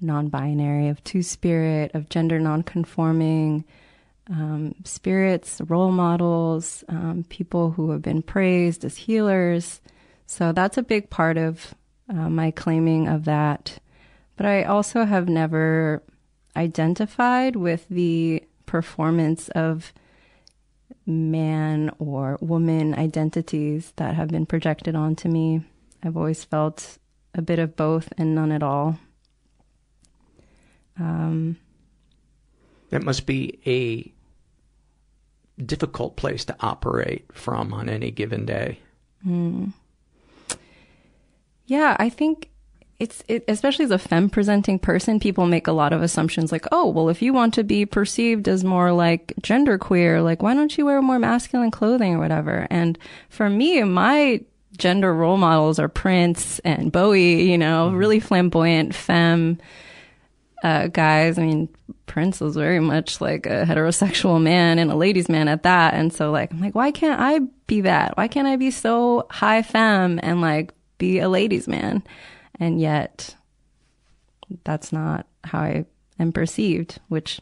non binary, of two spirit, of gender non conforming um, spirits, role models, um, people who have been praised as healers. So that's a big part of uh, my claiming of that. But I also have never identified with the performance of man or woman identities that have been projected onto me. I've always felt a bit of both and none at all. Um, that must be a difficult place to operate from on any given day. Mm. Yeah, I think it's it, especially as a femme presenting person, people make a lot of assumptions like, oh, well, if you want to be perceived as more like genderqueer, like why don't you wear more masculine clothing or whatever? And for me, my gender role models are Prince and Bowie, you know, mm-hmm. really flamboyant femme uh, guys. I mean, Prince was very much like a heterosexual man and a ladies' man at that. And so, like, I'm like, why can't I be that? Why can't I be so high femme and like be a ladies' man? And yet that's not how I am perceived, which,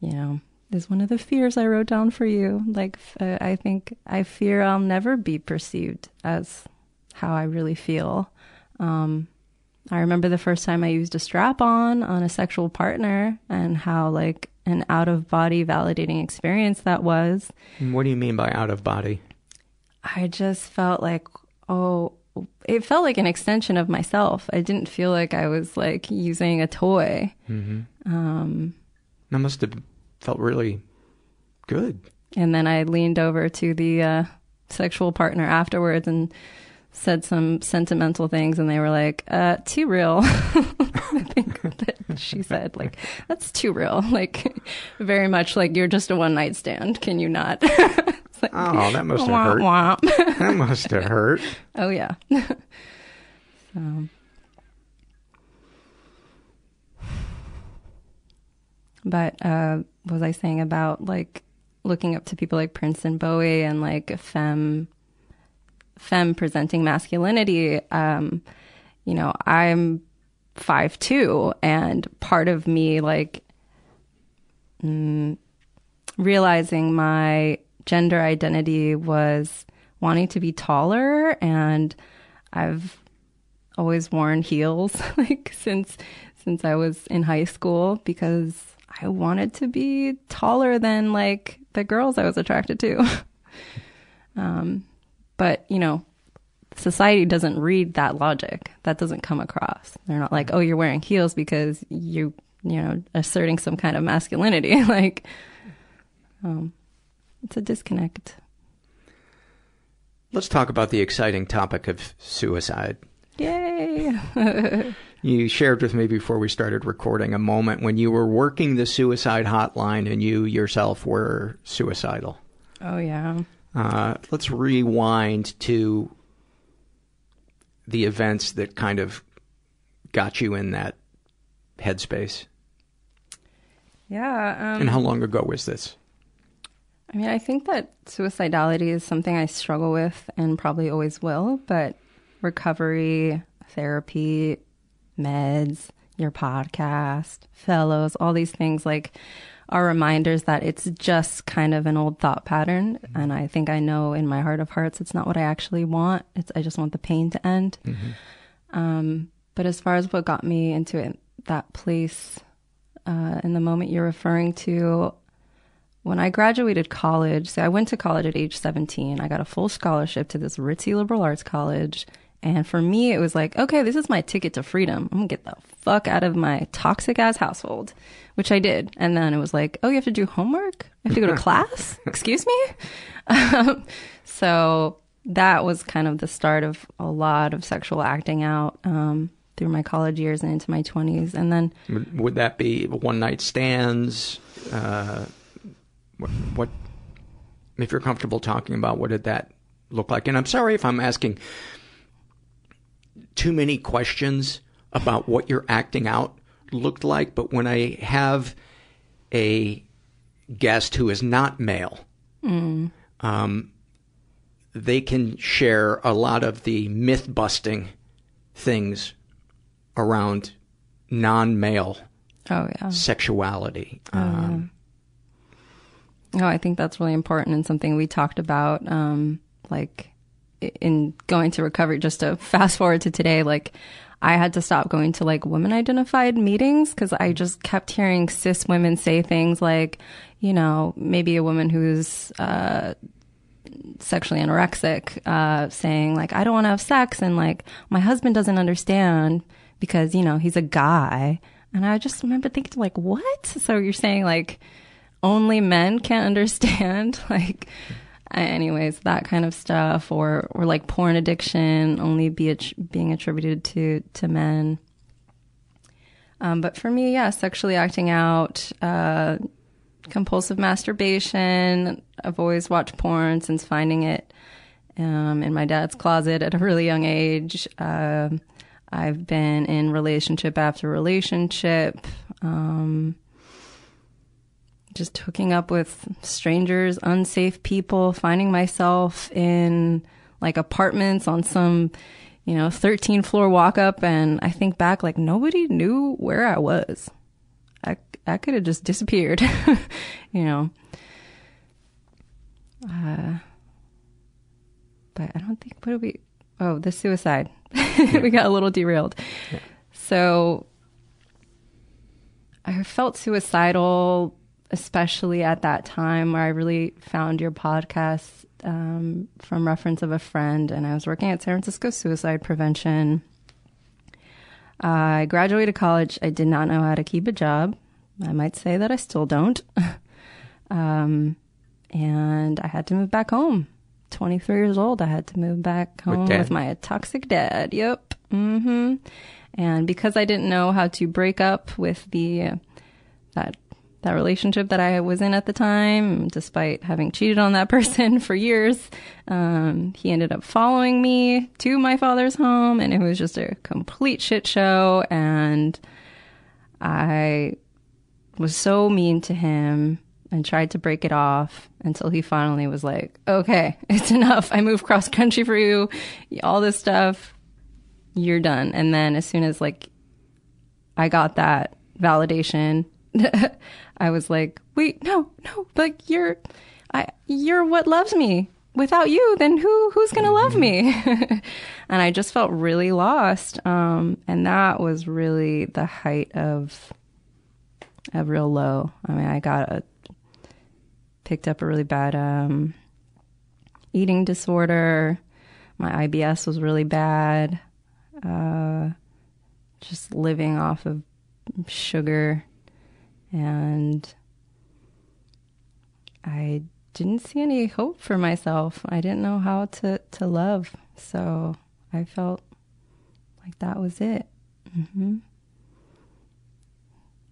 you know, is one of the fears I wrote down for you. Like, uh, I think I fear I'll never be perceived as how I really feel. Um, I remember the first time I used a strap on on a sexual partner and how, like, an out of body validating experience that was. What do you mean by out of body? I just felt like, oh, it felt like an extension of myself. I didn't feel like I was like using a toy. Mm-hmm. Um, that must have felt really good. And then I leaned over to the uh, sexual partner afterwards and said some sentimental things, and they were like, uh, "Too real." I think that she said, "Like that's too real." Like very much like you're just a one night stand. Can you not? like, oh, that must have hurt. Womp. that must have hurt. Oh yeah. so. But uh, was I saying about like looking up to people like Prince and Bowie and like femme femme presenting masculinity, um, you know, I'm five two, and part of me like mm, realizing my gender identity was wanting to be taller, and I've always worn heels like since since I was in high school because I wanted to be taller than like the girls I was attracted to. um, but you know, society doesn't read that logic. That doesn't come across. They're not like, "Oh, you're wearing heels because you, you know, asserting some kind of masculinity." like, um, it's a disconnect. Let's talk about the exciting topic of suicide. Yay! you shared with me before we started recording a moment when you were working the suicide hotline and you yourself were suicidal. Oh yeah. Uh, let's rewind to the events that kind of got you in that headspace. Yeah. Um, and how long ago was this? I mean, I think that suicidality is something I struggle with and probably always will, but recovery, therapy, meds, your podcast, fellows, all these things like are reminders that it's just kind of an old thought pattern. And I think I know in my heart of hearts, it's not what I actually want. It's, I just want the pain to end. Mm-hmm. Um, but as far as what got me into it, that place, uh, in the moment you're referring to, when I graduated college, so I went to college at age 17. I got a full scholarship to this ritzy liberal arts college. And for me, it was like, okay, this is my ticket to freedom. I'm gonna get the fuck out of my toxic ass household, which I did. And then it was like, oh, you have to do homework? I have to go to class? Excuse me? Um, so that was kind of the start of a lot of sexual acting out um, through my college years and into my 20s. And then. Would that be one night stands? Uh, what, what, if you're comfortable talking about what did that look like? And I'm sorry if I'm asking too many questions about what you're acting out looked like, but when I have a guest who is not male, mm. um, they can share a lot of the myth busting things around non male oh, yeah. sexuality. Oh, um, yeah. oh, I think that's really important and something we talked about. Um, like, in going to recovery, just to fast forward to today, like I had to stop going to like women identified meetings because I just kept hearing cis women say things like, you know, maybe a woman who's uh, sexually anorexic uh, saying like, I don't want to have sex, and like my husband doesn't understand because you know he's a guy, and I just remember thinking like, what? So you're saying like only men can't understand like anyways, that kind of stuff, or or like porn addiction only be being attributed to to men. Um, but for me, yeah, sexually acting out, uh, compulsive masturbation. I've always watched porn since finding it um, in my dad's closet at a really young age. Uh, I've been in relationship after relationship. Um, just hooking up with strangers, unsafe people, finding myself in like apartments on some, you know, 13 floor walk up. And I think back, like, nobody knew where I was. I, I could have just disappeared, you know. Uh, but I don't think, what did we, oh, the suicide. we got a little derailed. Yeah. So I felt suicidal especially at that time where I really found your podcast um, from reference of a friend, and I was working at San Francisco Suicide Prevention. Uh, I graduated college. I did not know how to keep a job. I might say that I still don't. um, and I had to move back home. 23 years old, I had to move back home with, with my toxic dad. Yep. Mm-hmm. And because I didn't know how to break up with the that that relationship that I was in at the time, despite having cheated on that person for years. Um, he ended up following me to my father's home, and it was just a complete shit show. And I was so mean to him and tried to break it off until he finally was like, okay, it's enough. I moved cross country for you, all this stuff. You're done. And then as soon as like I got that validation, I was like, wait, no, no, like you're, I, you're what loves me. Without you, then who, who's going to love me? and I just felt really lost. Um, and that was really the height of, a real low. I mean, I got a, picked up a really bad, um, eating disorder. My IBS was really bad. Uh, just living off of sugar and I didn't see any hope for myself. I didn't know how to, to love. So I felt like that was it. hmm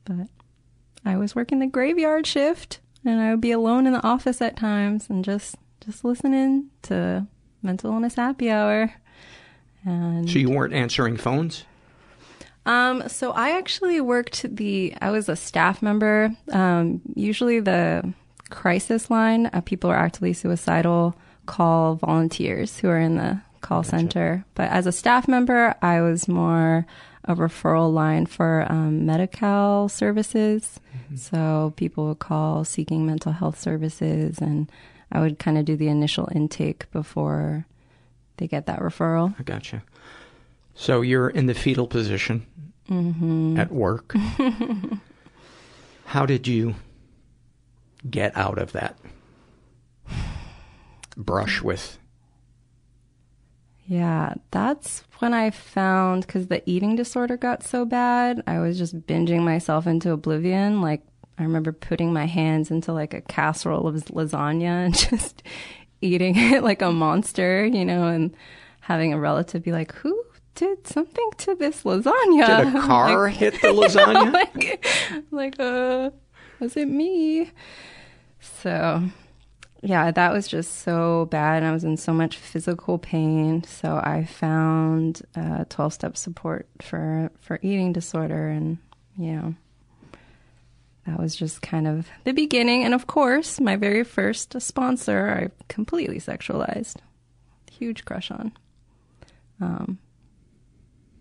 But I was working the graveyard shift and I would be alone in the office at times and just, just listening to mental illness happy hour. And So you weren't answering phones? Um, so I actually worked the, I was a staff member. Um, usually the crisis line, uh, people are actively suicidal, call volunteers who are in the call center. But as a staff member, I was more a referral line for um, Medi-Cal services. So people would call seeking mental health services, and I would kind of do the initial intake before they get that referral. I gotcha. So you're in the fetal position Mhm. at work. How did you get out of that brush with? Yeah, that's when I found because the eating disorder got so bad, I was just binging myself into oblivion. Like, I remember putting my hands into like a casserole of lasagna and just eating it like a monster, you know, and having a relative be like, Who did something to this lasagna? Did a car Like- hit the lasagna? like, like, uh, was it me? So, yeah, that was just so bad. I was in so much physical pain. So I found uh, 12 step support for, for eating disorder. And, you know, that was just kind of the beginning. And of course, my very first sponsor, I completely sexualized. Huge crush on. Um,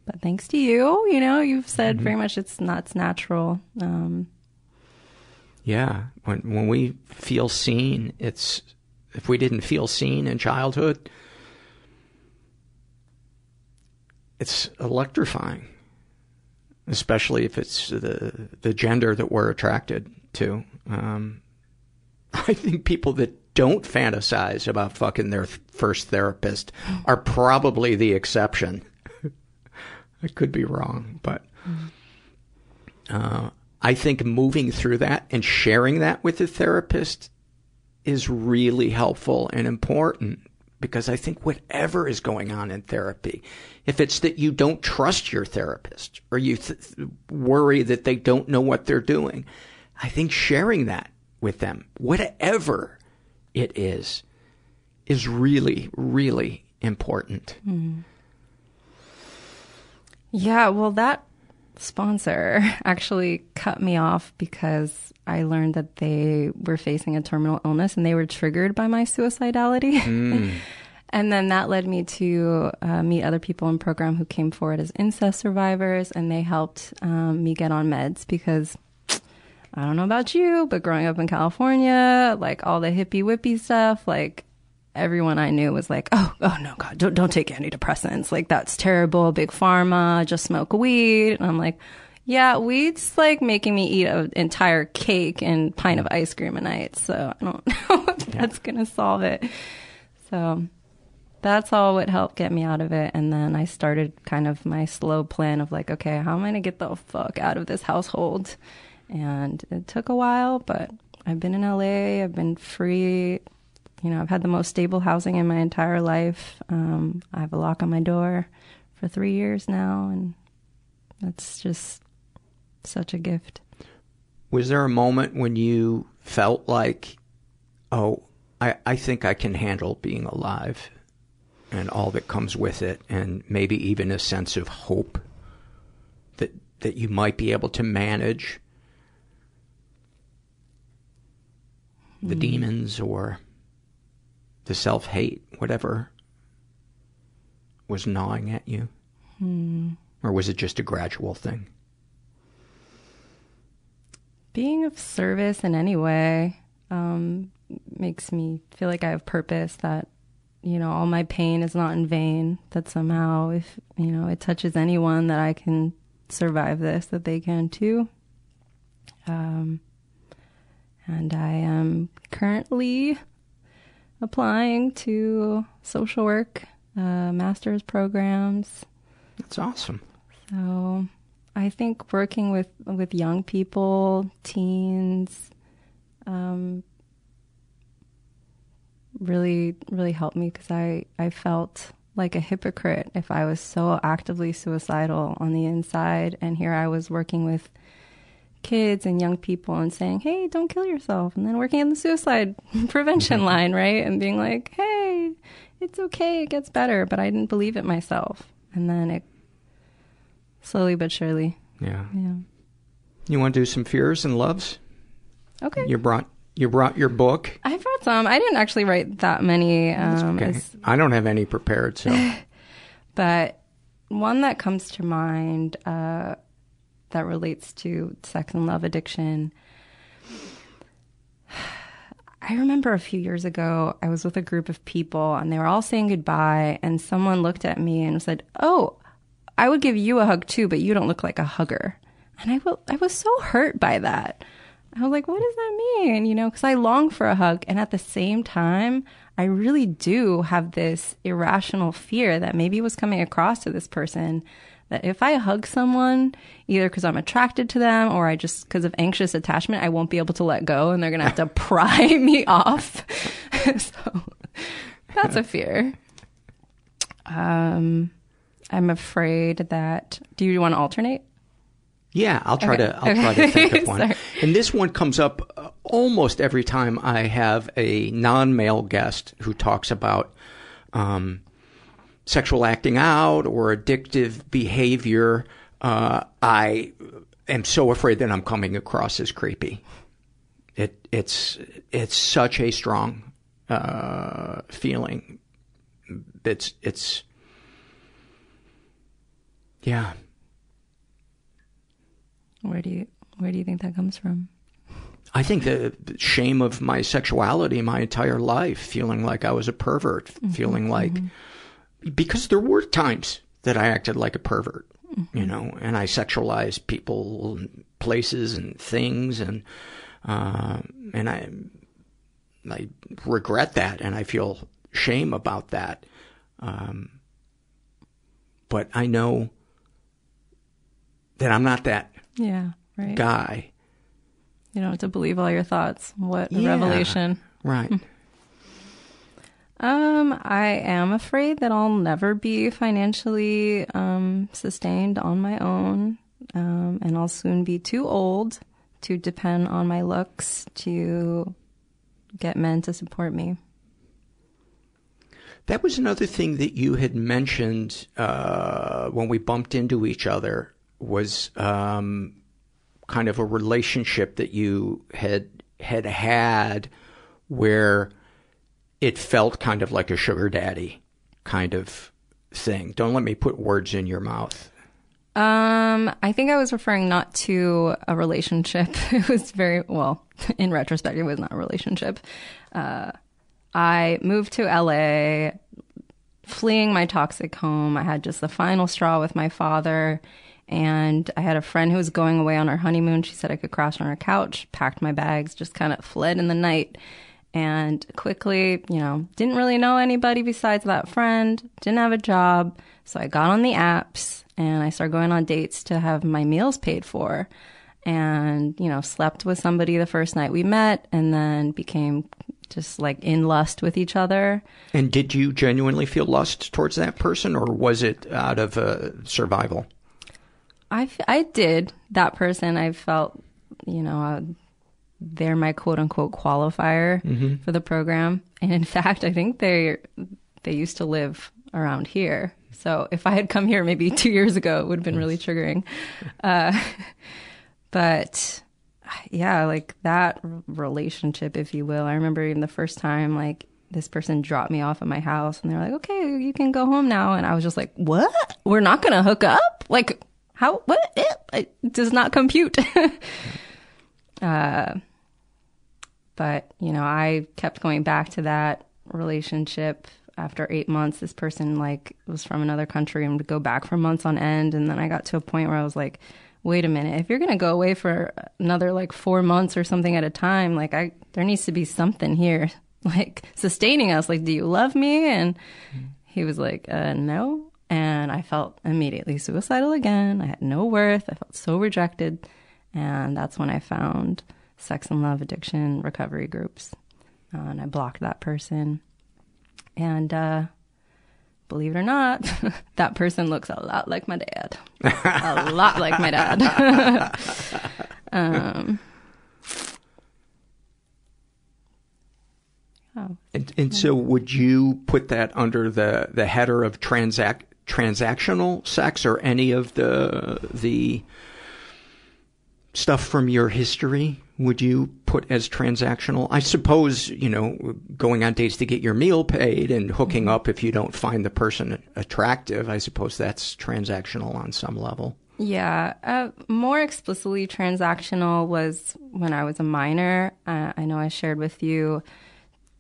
but thanks to you, you know, you've said very much it's not it's natural. Um, Yeah, when when we feel seen, it's if we didn't feel seen in childhood, it's electrifying. Especially if it's the the gender that we're attracted to. Um, I think people that don't fantasize about fucking their th- first therapist are probably the exception. I could be wrong, but uh, I think moving through that and sharing that with the therapist is really helpful and important because I think whatever is going on in therapy, if it's that you don't trust your therapist or you th- worry that they don't know what they're doing, I think sharing that with them, whatever it is, is really, really important. Mm. Yeah, well, that sponsor actually cut me off because I learned that they were facing a terminal illness and they were triggered by my suicidality. Mm. and then that led me to uh, meet other people in program who came forward as incest survivors and they helped um, me get on meds because I don't know about you, but growing up in California, like all the hippie whippy stuff, like everyone I knew was like, "Oh, oh no, God, don't don't take antidepressants. Like that's terrible. Big pharma. Just smoke weed." And I'm like, "Yeah, weed's like making me eat an entire cake and pint of ice cream a night. So I don't know if that's gonna solve it." So that's all what helped get me out of it. And then I started kind of my slow plan of like, okay, how am I gonna get the fuck out of this household? And it took a while, but I've been in LA. I've been free you know, I've had the most stable housing in my entire life. Um, I have a lock on my door for three years now, and that's just such a gift. Was there a moment when you felt like, oh, I, I think I can handle being alive and all that comes with it, and maybe even a sense of hope that that you might be able to manage the Mm. demons or the self hate, whatever was gnawing at you? Hmm. Or was it just a gradual thing? Being of service in any way um, makes me feel like I have purpose. That you know, all my pain is not in vain. That somehow, if you know, it touches anyone, that I can survive this, that they can too. Um, and I am currently applying to social work, uh, master's programs. That's awesome. So I think working with with young people, teens, um, really really helped me because I I felt like a hypocrite if I was so actively suicidal on the inside, and here I was working with kids and young people and saying, "Hey, don't kill yourself," and then working in the suicide prevention line, right, and being like, "Hey, it's okay, it gets better," but I didn't believe it myself, and then it slowly but surely. Yeah. Yeah. You want to do some fears and loves? Okay. You brought you brought your book. I brought some. I didn't actually write that many. Um, Okay. as- I don't have any prepared, so but one that comes to mind uh, that relates to sex and love addiction. I remember a few years ago, I was with a group of people and they were all saying goodbye, and someone looked at me and said, Oh, I would give you a hug too, but you don't look like a hugger. And I wa- I was so hurt by that. I was like, what does that mean? You know, because I long for a hug. And at the same time, I really do have this irrational fear that maybe was coming across to this person that if I hug someone, either because I'm attracted to them or I just, because of anxious attachment, I won't be able to let go and they're going to have to pry me off. so that's a fear. Um, I'm afraid that, do you want to alternate? Yeah, I'll try Okay. to I'll try to think of one. And this one comes up uh, almost every time I have a non-male guest who talks about um, sexual acting out or addictive behavior. Uh, I am so afraid that I'm coming across as creepy. It it's it's such a strong uh, feeling. It's it's yeah. Where do you, where do you think that comes from? I think the shame of my sexuality my entire life, feeling like I was a pervert, feeling like, because there were times that I acted like a pervert, you know, and I sexualized people, and places, and things, and uh, and I I regret that, and I feel shame about that. Um, but I know that I'm not that Yeah, right. guy. You don't have to believe all your thoughts. What a Yeah. revelation. Right. Um, I am afraid that I'll never be financially um, sustained on my own, um, and I'll soon be too old to depend on my looks to get men to support me. That was another thing that you had mentioned uh, when we bumped into each other was um, kind of a relationship that you had had had where it felt kind of like a sugar daddy kind of thing. Don't let me put words in your mouth. Um, I think I was referring not to a relationship. It was very well, in retrospect, it was not a relationship. Uh, I moved to LA, fleeing my toxic home. I had just the final straw with my father, and I had a friend who was going away on her honeymoon. She said I could crash on her couch, packed my bags, just kind of fled in the night. And quickly, you know, didn't really know anybody besides that friend, didn't have a job. So I got on the apps and I started going on dates to have my meals paid for. And, you know, slept with somebody the first night we met and then became just like in lust with each other. And did you genuinely feel lust towards that person, or was it out of uh, survival? I, f- I did that person. I felt, you know, uh, they're my quote unquote qualifier Mhm. for the program. And in fact, I think they they used to live around here. So if I had come here maybe two years ago, it would have been really triggering. Uh, but yeah, like that relationship, if you will. I remember even the first time, like, this person dropped me off at my house and they're like, okay, you can go home now. And I was just like, what? We're not going to hook up? Like, how? What? It, it does not compute. uh, but, you know, I kept going back to that relationship after eight months. This person, like, was from another country and would go back for months on end. And then I got to a point where I was like, wait a minute, if you're going to go away for another like four months or something at a time, like, I, there needs to be something here, like, sustaining us. Like, do you love me? And he was like, uh, no. And I felt immediately suicidal again. I had no worth. I felt so rejected. And that's when I found sex and love addiction recovery groups. Uh, and I blocked that person. And uh, believe it or not, that person looks a lot like my dad. a lot like my dad. um, oh. And, and so, would you put that under the, the header of transact transactional sex or any of the the stuff from your history would you put as transactional? I suppose you know going on dates to get your meal paid and hooking up if you don't find the person attractive i suppose that's transactional on some level. Yeah uh, more explicitly transactional was when i was a minor. Uh, i know i shared with you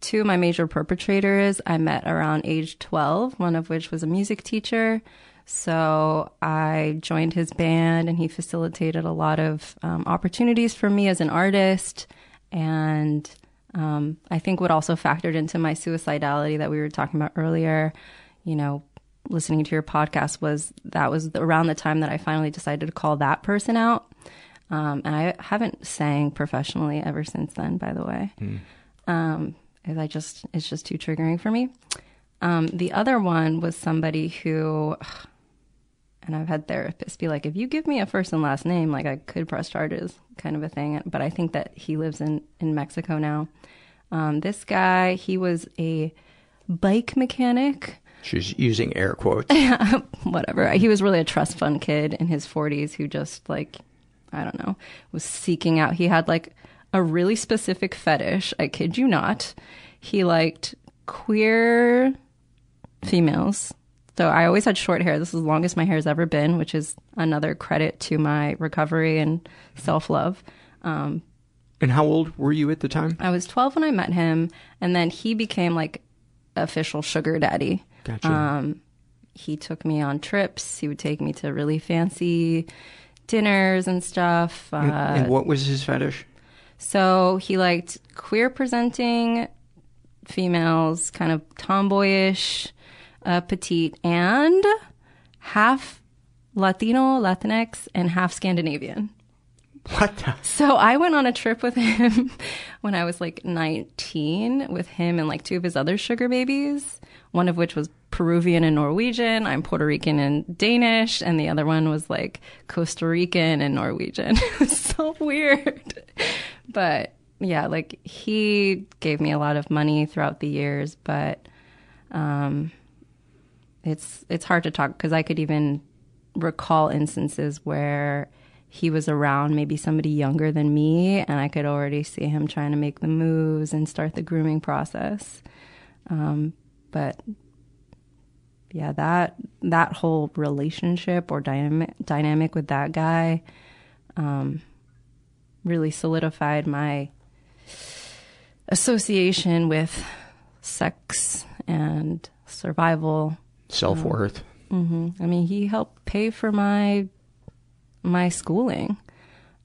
two of my major perpetrators. I met around age 12, one of which was a music teacher. So I joined his band and he facilitated a lot of um, opportunities for me as an artist. And um, I think what also factored into my suicidality that we were talking about earlier, you know, listening to your podcast was that was around the time that I finally decided to call that person out. Um, and I haven't sang professionally ever since then, by the way. Mm. I just it's just too triggering for me. Um, the other one was somebody who, and I've had therapists be like, if you give me a first and last name, like I could press charges, kind of a thing. But I think that he lives in in Mexico now. Um, this guy, he was a bike mechanic. She's using air quotes. Whatever. He was really a trust fund kid in his 40s who just like, I don't know, was seeking out. He had like a really specific fetish. I kid you not. He liked queer females. So I always had short hair. This is the longest my hair has ever been, which is another credit to my recovery and self love. Um, and how old were you at the time? I was 12 when I met him, and then he became like official sugar daddy. Gotcha. Um, he took me on trips. He would take me to really fancy dinners and stuff. Uh, and, and what was his fetish? So he liked queer presenting females, kind of tomboyish, uh, petite, and half Latino, Latinx, and half Scandinavian. What? The? So I went on a trip with him when I was like 19 with him and like two of his other sugar babies, one of which was Peruvian and Norwegian. I'm Puerto Rican and Danish. And the other one was like Costa Rican and Norwegian. it was so weird. But yeah, like he gave me a lot of money throughout the years, but um, it's it's hard to talk because I could even recall instances where he was around maybe somebody younger than me and I could already see him trying to make the moves and start the grooming process. Um, but yeah, that that whole relationship or dynamic dynamic with that guy um, really solidified my association with sex and survival, self worth. Um, mm-hmm. I mean, he helped pay for my my schooling.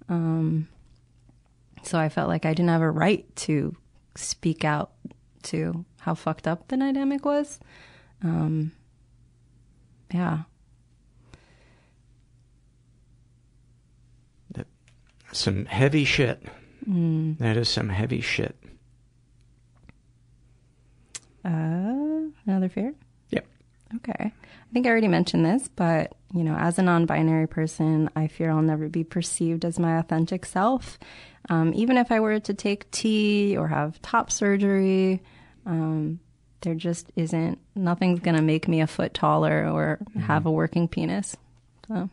Um, so I felt like I didn't have a right to speak out to how fucked up the dynamic was. Um, yeah. Some heavy shit. Mm. That is some heavy shit. Uh, another fear? Okay. I think I already mentioned this, but you know, as a non-binary person, I fear I'll never be perceived as my authentic self. Um, even if I were to take T or have top surgery, um, there just isn't nothing's gonna make me a foot taller or mm-hmm. have a working penis. So.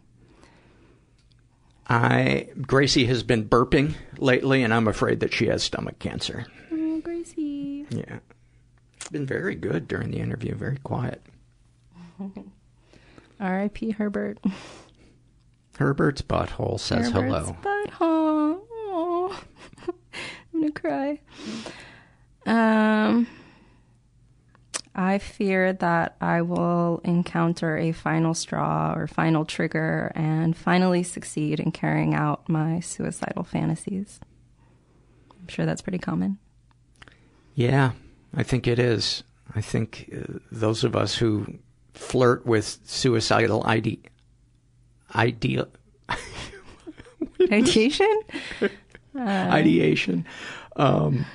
I Gracie has been burping lately, and I'm afraid that she has stomach cancer. Oh, Gracie. Yeah, been very good during the interview. Very quiet. R.I.P. Herbert. Herbert's butthole says Herbert's hello. Butthole. I'm gonna cry. Um, I fear that I will encounter a final straw or final trigger and finally succeed in carrying out my suicidal fantasies. I'm sure that's pretty common. Yeah, I think it is. I think uh, those of us who flirt with suicidal ide- ideal Ideation? Uh, ideation um,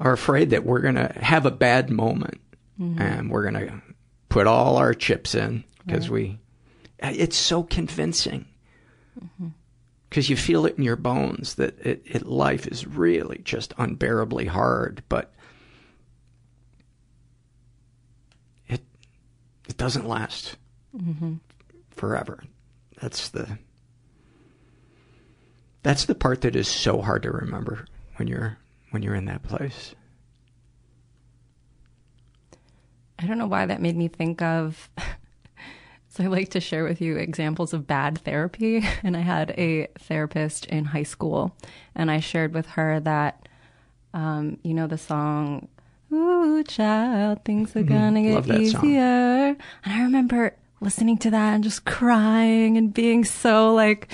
are afraid that we're going to have a bad moment Mhm. and we're going to put all our chips in because Right. we it's so convincing because you feel it in your bones that it, it life is really just unbearably hard but it it doesn't last Mhm. forever that's the that's the part that is so hard to remember when you're when you're in that place I don't know why that made me think of. so I like to share with you examples of bad therapy. And I had a therapist in high school, and I shared with her that, um, you know, the song, Ooh, child, things are Mhm. gonna get easier. song. And I remember listening to that and just crying and being so like,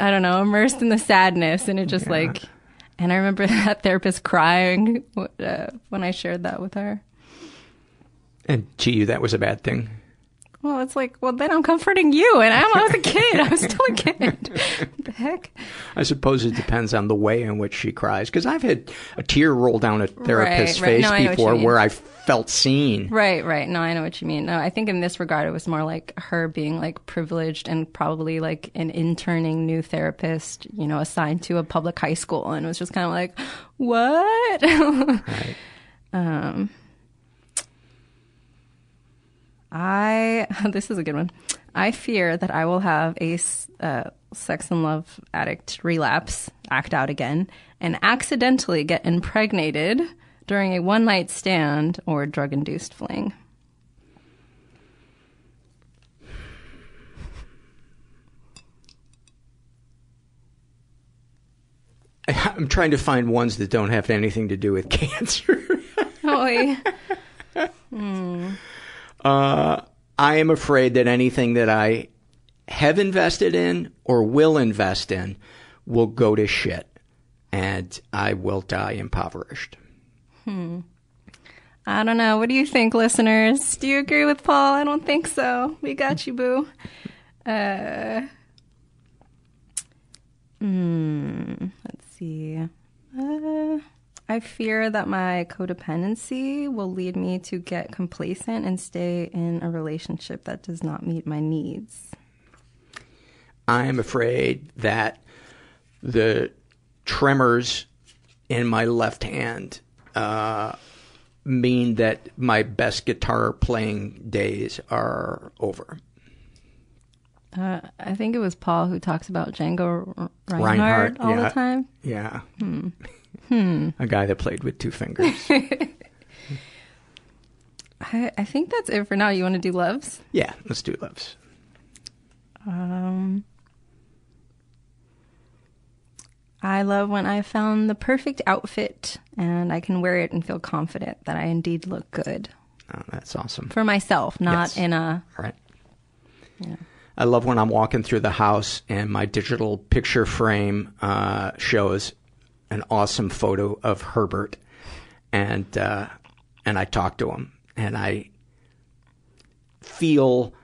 I don't know, immersed in the sadness. And it just Yeah. like, and I remember that therapist crying uh, when I shared that with her. and to you that was a bad thing Well, it's like, well, then I'm comforting you, and I'm, I was a kid. I was still a kid. what the heck? I suppose it depends on the way in which she cries. Because I've had a tear roll down a therapist's right. face No, I know what you before where I felt seen. Right, right. No, I know what you mean. No, I think in this regard, it was more like her being like privileged and probably like an interning new therapist, you know, assigned to a public high school, and it was just kind of like, what? Right. Um, I this is a good one. I fear that I will have a uh, sex and love addict relapse, act out again, and accidentally get impregnated during a one night stand or drug induced fling. I'm trying to find ones that don't have anything to do with cancer. Oh, hmm. Uh, I am afraid that anything that I have invested in or will invest in will go to shit and I will die impoverished. Hmm. I don't know. What do you think, listeners? Do you agree with Paul? I don't think so. We got you, boo. Uh, hmm. Let's see. Uh, I fear that my codependency will lead me to get complacent and stay in a relationship that does not meet my needs. I am afraid that the tremors in my left hand uh, mean that my best guitar playing days are over. Uh, I think it was Paul who talks about Django Reinhardt, Reinhardt, all yeah. the time. Yeah. Hmm. Hmm. A guy that played with two fingers. I, I think that's it for now. You want to do loves? yeah, let's do loves. Um, I love when I found the perfect outfit and I can wear it and feel confident that I indeed look good Oh, that's awesome. for myself, not Yes. in a. Right. Yeah. I love when I'm walking through the house and my digital picture frame uh, shows an awesome photo of Herbert, and uh, and I talk to him and I feel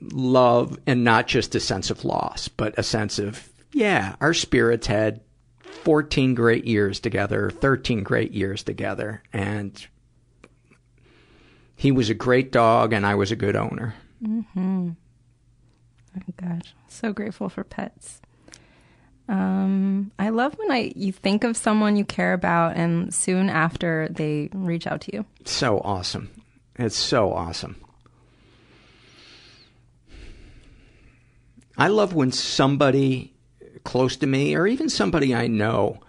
love and not just a sense of loss, but a sense of yeah, our spirits had 14 great years together, 13 great years together, and he was a great dog and I was a good owner. Mm-hmm. Oh gosh, so grateful for pets. Um, I love when I you think of someone you care about, and soon after they reach out to you. So awesome. It's so awesome. I love when somebody close to me, or even somebody I know,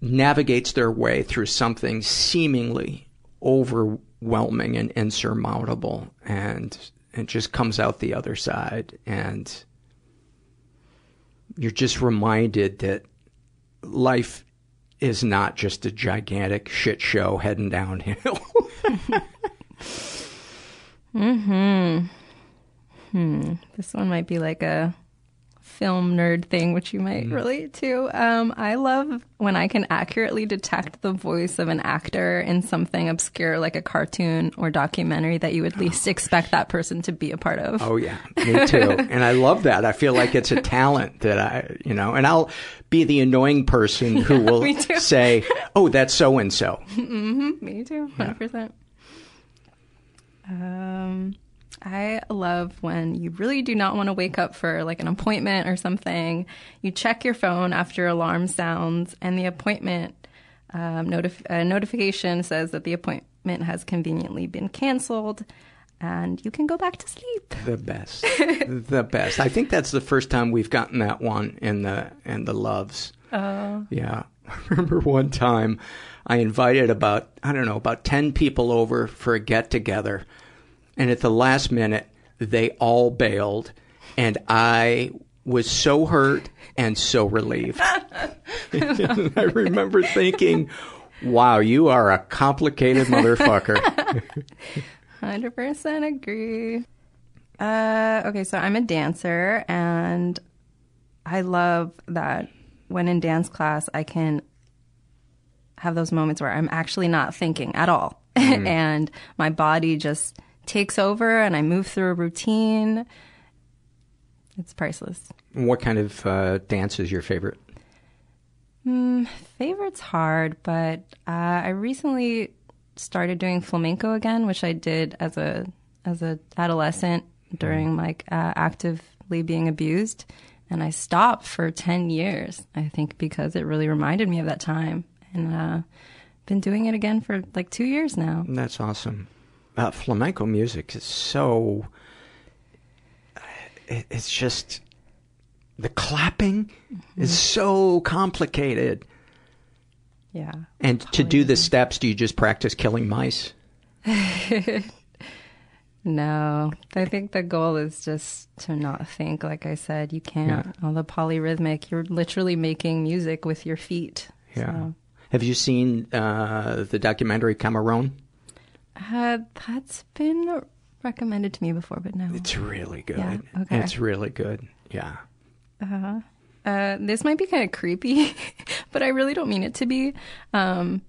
navigates their way through something seemingly overwhelming and insurmountable, and it just comes out the other side, and you're just reminded that life is not just a gigantic shit show heading downhill. mm-hmm. Hmm. This one might be like a film nerd thing, which you might relate to. Um, I love when I can accurately detect the voice of an actor in something obscure like a cartoon or documentary that you would least expect that person to be a part of. Oh yeah, me too. and I love that. I feel like it's a talent that I, you know, and I'll be the annoying person who will say, "Oh, that's so and so." Me too, hundred percent. Um, I love when you really do not want to wake up for like an appointment or something. You check your phone after alarm sounds, and the appointment um, notif- uh, notification says that the appointment has conveniently been canceled, and you can go back to sleep. The best, the best. I think that's the first time we've gotten that one in the in the loves. Oh. Yeah. I remember one time I invited about, I don't know, about 10 people over for a get together. And at the last minute, they all bailed. And I was so hurt and so relieved. I remember thinking, wow, you are a complicated motherfucker. Hundred percent agree. Uh, okay, so I'm a dancer, and I love that when in dance class, I can have those moments where I'm actually not thinking at all, Mm. and my body just takes over, and I move through a routine. It's priceless. what kind of uh, dance is your favorite? Mm, favorite's hard, but uh, I recently started doing flamenco again, which I did as a as a adolescent during like uh, actively being abused, and I stopped for ten years. I think because it really reminded me of that time, and uh, been doing it again for like two years now. That's awesome. Uh, flamenco music is so. It, it's just. The clapping is so complicated. Yeah. And to do the steps, do you just practice killing mice? No, I think the goal is just to not think. Like I said, you can't. All the polyrhythmic, you're literally making music with your feet. Yeah. So, Have you seen uh, the documentary Camarón? Uh, that's been recommended to me before, but no. It's really good. Yeah, okay. It's really good. Yeah. Uh-huh. Uh, this might be kind of creepy, but I really don't mean it to be. Um,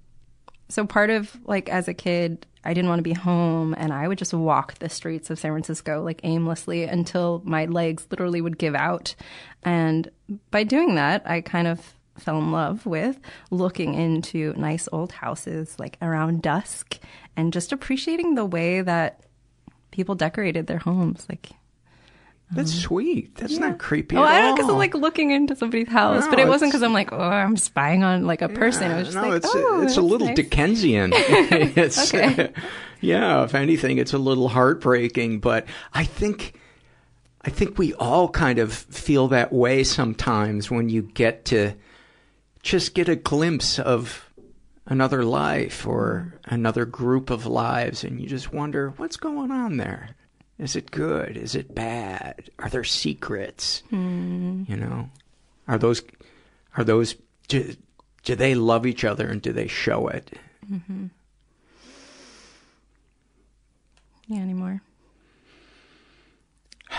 so part of like as a kid, I didn't want to be home, and I would just walk the streets of San Francisco like aimlessly until my legs literally would give out. And by doing that, I kind of fell in love with looking into nice old houses like around dusk and just appreciating the way that people decorated their homes like That's um, sweet. That's not creepy Oh, I don't because I'm like looking into somebody's house, but it wasn't because I'm like, oh, I'm spying on like a person. it was just no, like, it's oh, it's a little nice. Dickensian. it's, Okay. yeah, if anything, it's a little heartbreaking. But I think, I think we all kind of feel that way sometimes when you get to just get a glimpse of another life or another group of lives, and you just wonder what's going on there. Is it good? Is it bad? Are there secrets? Hmm. You know, are those are those do, do they love each other and do they show it? Mhm. Yeah, anymore.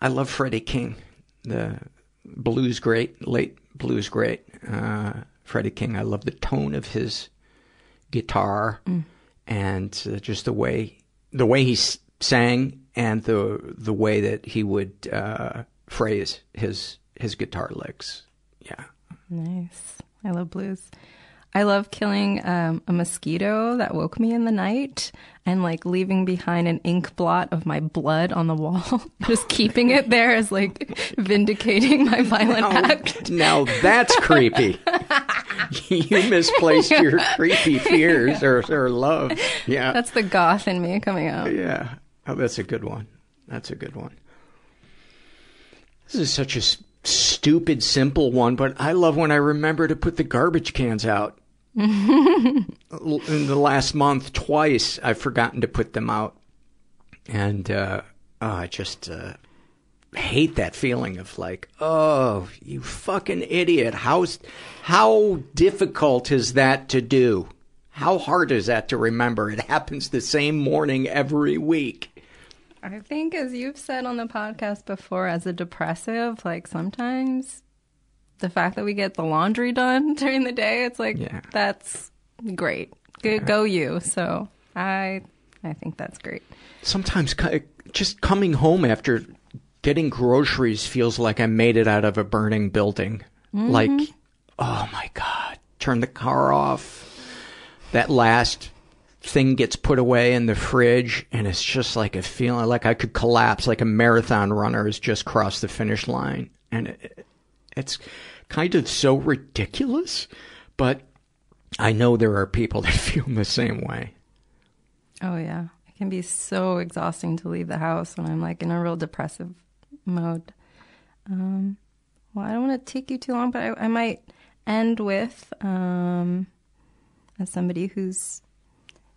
I love Freddie King, the blues great, late blues great. Uh, Freddie King. I love the tone of his guitar Mm. and uh, just the way the way he s- sang and the the way that he would uh, phrase his his guitar licks. Yeah. Nice. I love blues. I love killing um, a mosquito that woke me in the night and like leaving behind an ink blot of my blood on the wall, just keeping it there as like vindicating my violent act. Now that's creepy. you misplaced your creepy fears or, or love. Yeah. That's the goth in me coming out. Yeah. Oh, that's a good one. That's a good one. This is such a stupid, simple one, but I love when I remember to put the garbage cans out. in the last month, twice I've forgotten to put them out, and uh, oh, I just uh, hate that feeling of like, oh, you fucking idiot! How how difficult is that to do? How hard is that to remember? It happens the same morning every week. I think, as you've said on the podcast before, as a depressive, like sometimes the fact that we get the laundry done during the day, it's like Yeah. that's great. Go, go you. So I, I think that's great. Sometimes just coming home after getting groceries feels like I made it out of a burning building. Mhm. Like, oh my God, turn the car off. That last thing gets put away in the fridge, and it's just like a feeling like I could collapse, like a marathon runner has just crossed the finish line. And it, it's kind of so ridiculous, but I know there are people that feel the same way. Oh yeah, it can be so exhausting to leave the house when I'm like in a real depressive mode. Um, well, I don't want to take you too long, but I, I might end with um, as somebody who's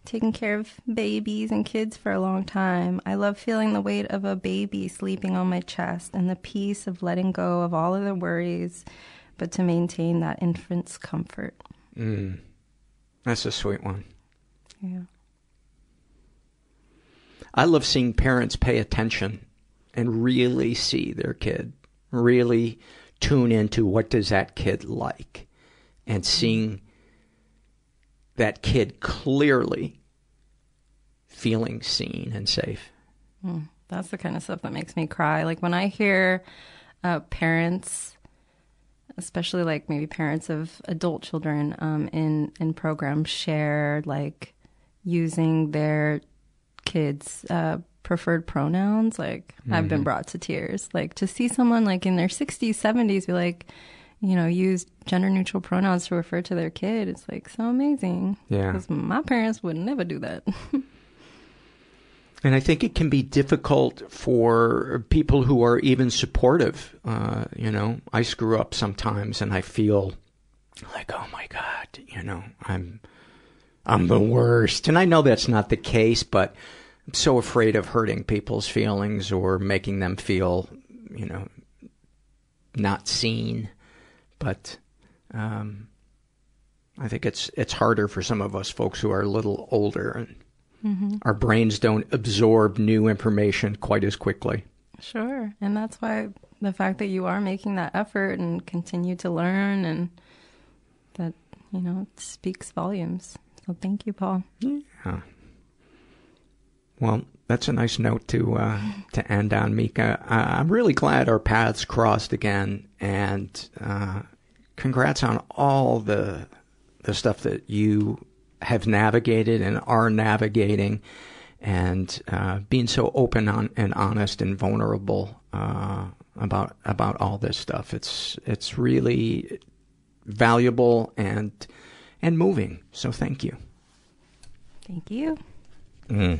taken care of babies and kids for a long time. I love feeling the weight of a baby sleeping on my chest and the peace of letting go of all of the worries, but to maintain that infant's comfort. Mm. That's a sweet one. Yeah. I love seeing parents pay attention and really see their kid, really tune into what does that kid like and seeing that kid clearly feeling seen and safe. Mm, that's the kind of stuff that makes me cry. Like when I hear uh, parents, especially like maybe parents of adult children, um, in in programs share like using their kids' uh, preferred pronouns. Like I've been Mhm. brought to tears. Like to see someone like in their sixties, seventies be like, you know, use gender neutral pronouns to refer to their kid. It's like so amazing. Yeah. because my parents would never do that. And I think it can be difficult for people who are even supportive. Uh, you know, I screw up sometimes and I feel like, oh my God, you know, I'm, I'm the worst. And I know that's not the case, but I'm so afraid of hurting people's feelings or making them feel, you know, not seen. But, um, I think it's, it's harder for some of us folks who are a little older and Mhm. our brains don't absorb new information quite as quickly. Sure. And that's why the fact that you are making that effort and continue to learn and that, you know, it speaks volumes. So thank you, Paul. Yeah. Well, that's a nice note to uh, to end on, Mica. I- I'm really glad our paths crossed again, and uh, congrats on all the the stuff that you have navigated and are navigating, and uh, being so open on, and honest and vulnerable uh, about about all this stuff. It's it's really valuable and and moving. So thank you. Thank you. Mm.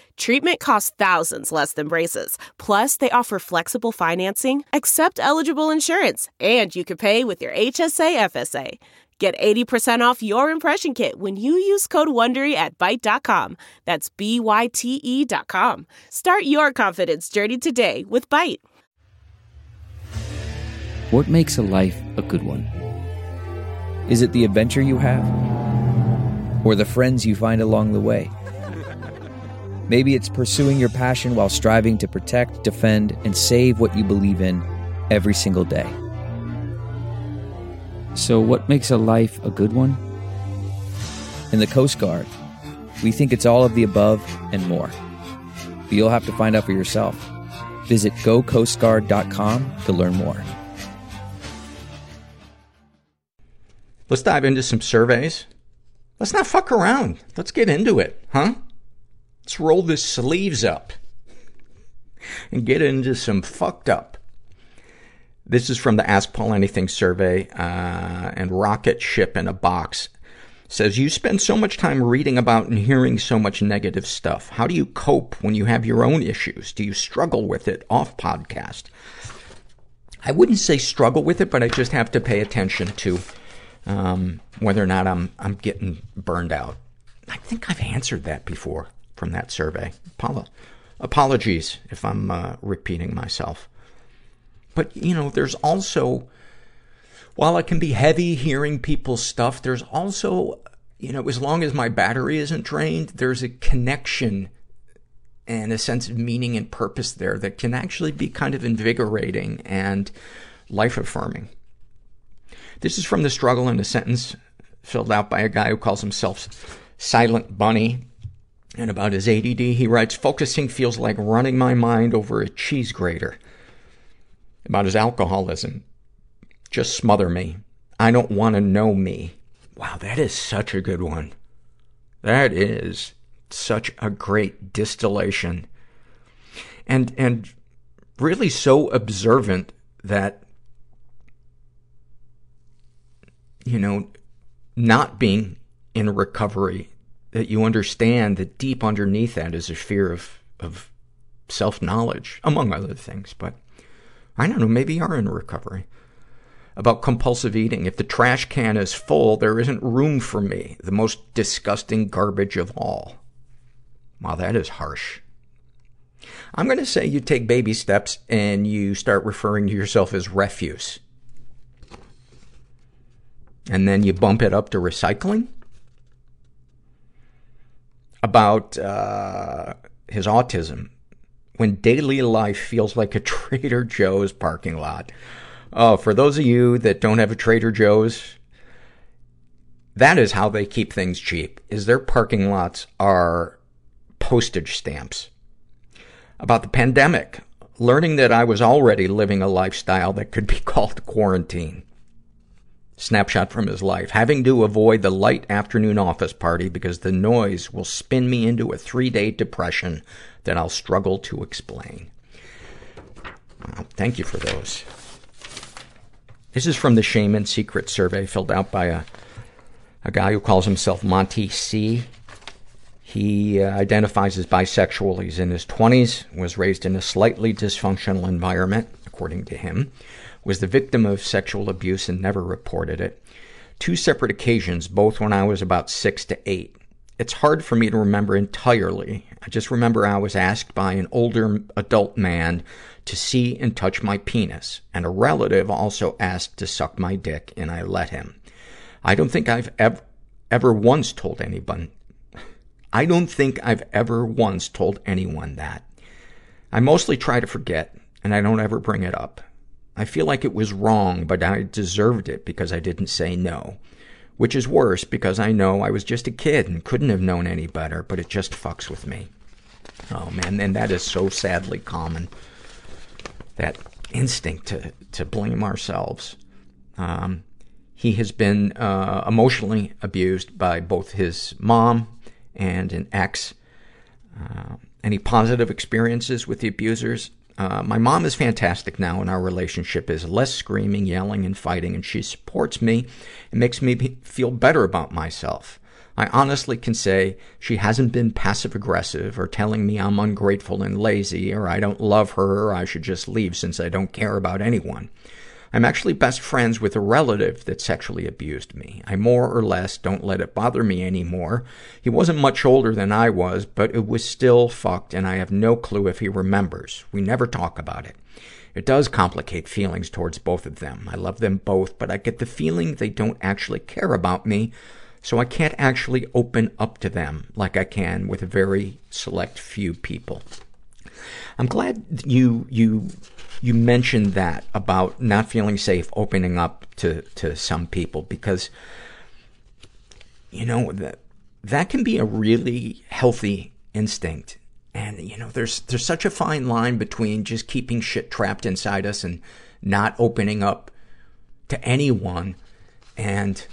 Treatment costs thousands less than braces. Plus, they offer flexible financing, accept eligible insurance, and you can pay with your HSA FSA. Get 80% off your impression kit when you use code WONDERY at Byte.com. That's B-Y-T-E dot com. Start your confidence journey today with Byte. What makes a life a good one? Is it the adventure you have? Or the friends you find along the way? Maybe it's pursuing your passion while striving to protect, defend, and save what you believe in every single day. So, what makes a life a good one? In the Coast Guard, we think it's all of the above and more. But you'll have to find out for yourself. Visit gocoastguard.com to learn more. Let's dive into some surveys. Let's not fuck around. Let's get into it, huh? Let's roll the sleeves up and get into some fucked up. This is from the Ask Paul Anything survey, uh, and Rocket Ship in a Box says, you spend so much time reading about and hearing so much negative stuff. How do you cope when you have your own issues? Do you struggle with it off podcast? I wouldn't say struggle with it, but I just have to pay attention to, um, whether or not I'm, I'm getting burned out. I think I've answered that before from that survey. Apolo- apologies if I'm, uh, repeating myself. But, you know, there's also, while it can be heavy hearing people's stuff, there's also, you know, as long as my battery isn't drained, there's a connection and a sense of meaning and purpose there that can actually be kind of invigorating and life affirming. This is from the struggle in a sentence filled out by a guy who calls himself Silent Bunny. And about his ADD, he writes, focusing feels like running my mind over a cheese grater. About his alcoholism, just smother me. I don't want to know me. Wow, that is such a good one. That is such a great distillation. And, and really so observant that, you know, not being in recovery, that you understand that deep underneath that is a fear of, of self-knowledge, among other things. But I don't know, maybe you are in recovery. About compulsive eating. If the trash can is full, there isn't room for me. The most disgusting garbage of all. Wow, that is harsh. I'm gonna say you take baby steps and you start referring to yourself as refuse. And then you bump it up to recycling. About, uh, his autism. When daily life feels like a Trader Joe's parking lot. Oh, for those of you that don't have a Trader Joe's, that is how they keep things cheap, is their parking lots are postage stamps. About the pandemic, learning that I was already living a lifestyle that could be called quarantine. Snapshot from his life. Having to avoid the light afternoon office party because the noise will spin me into a three-day depression that I'll struggle to explain. Thank you for those. This is from the Shame and Secret survey filled out by a, a guy who calls himself Monty C. He uh, identifies as bisexual. He's in his 20s, was raised in a slightly dysfunctional environment, according to him, was the victim of sexual abuse and never reported it. Two separate occasions, both when I was about six to eight. It's hard for me to remember entirely. I just remember I was asked by an older adult man to see and touch my penis, and a relative also asked to suck my dick, and I let him. I don't think I've ever, ever once told anyone. I don't think I've ever once told anyone that. I mostly try to forget, and I don't ever bring it up. I feel like it was wrong, but I deserved it because I didn't say no. Which is worse because I know I was just a kid and couldn't have known any better, but it just fucks with me. Oh man, and that is so sadly common. That instinct to, to blame ourselves. Um, he has been, uh, emotionally abused by both his mom and an ex. Uh, any positive experiences with the abusers? Uh, my mom is fantastic now and our relationship is less screaming, yelling, and fighting and she supports me and makes me be- feel better about myself. I honestly can say she hasn't been passive aggressive or telling me I'm ungrateful and lazy or I don't love her or I should just leave since I don't care about anyone. I'm actually best friends with a relative that sexually abused me. I more or less don't let it bother me anymore. He wasn't much older than I was, but it was still fucked and I have no clue if he remembers. We never talk about it. It does complicate feelings towards both of them. I love them both, but I get the feeling they don't actually care about me, so I can't actually open up to them like I can with a very select few people. I'm glad you, you, you mentioned that about not feeling safe opening up to, to some people because, you know, that, that can be a really healthy instinct. And, you know, there's, there's such a fine line between just keeping shit trapped inside us and not opening up to anyone. And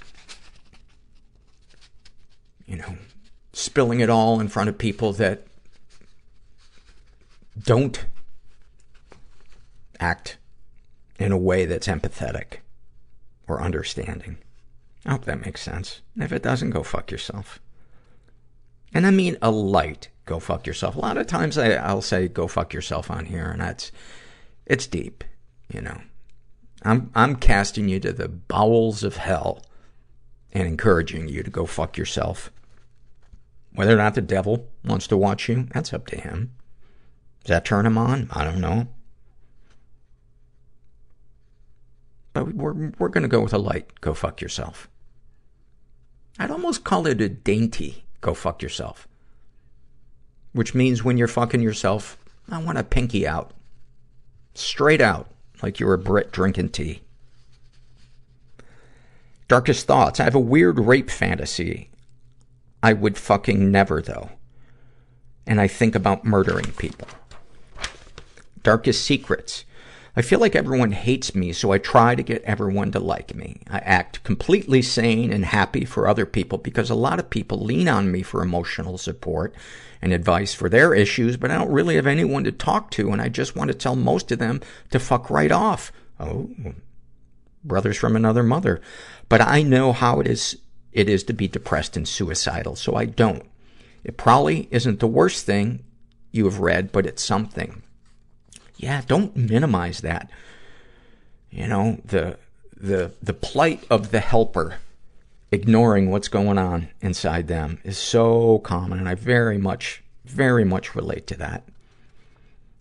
you know, spilling it all in front of people that don't act in a way that's empathetic or understanding. I hope that makes sense. If it doesn't, go fuck yourself. And I mean a light go fuck yourself. A lot of times I, I'll say go fuck yourself on here, and that's, it's deep, you know. I'm, I'm casting you to the bowels of hell and encouraging you to go fuck yourself. Whether or not the devil wants to watch you, that's up to him. Does that turn him on? I don't know. But we're, we're gonna go with a light, go fuck yourself. I'd almost call it a dainty, go fuck yourself. Which means when you're fucking yourself, I want a pinky out. Straight out, like you're a Brit drinking tea. Darkest thoughts. I have a weird rape fantasy. I would fucking never, though. And I think about murdering people. Darkest secrets. I feel like everyone hates me, so I try to get everyone to like me. I act completely sane and happy for other people because a lot of people lean on me for emotional support and advice for their issues, but I don't really have anyone to talk to, and I just want to tell most of them to fuck right off. Oh, brothers from another mother. But I know how it is, it is to be depressed and suicidal, so I don't. It probably isn't the worst thing you have read, but it's something. Yeah, don't minimize that. You know, the, the, the plight of the helper ignoring what's going on inside them is so common, and I very much, very much relate to that.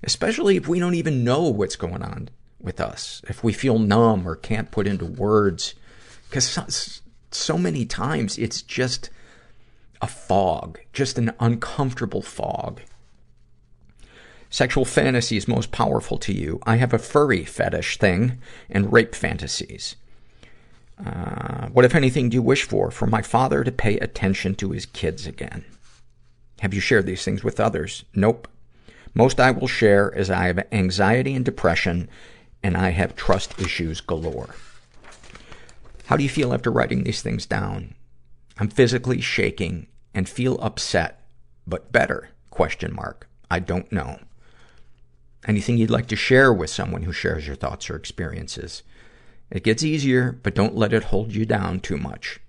Especially if we don't even know what's going on with us. If we feel numb or can't put into words. Because so, so many times it's just a fog, just an uncomfortable fog. Sexual fantasies most powerful to you. I have a furry fetish thing and rape fantasies. Uh, what, if anything, do you wish for? For my father to pay attention to his kids again. Have you shared these things with others? Nope. Most I will share is I have anxiety and depression, and I have trust issues galore. How do you feel after writing these things down? I'm physically shaking and feel upset, but better, question mark. I don't know. Anything you'd like to share with someone who shares your thoughts or experiences? It gets easier, but don't let it hold you down too much.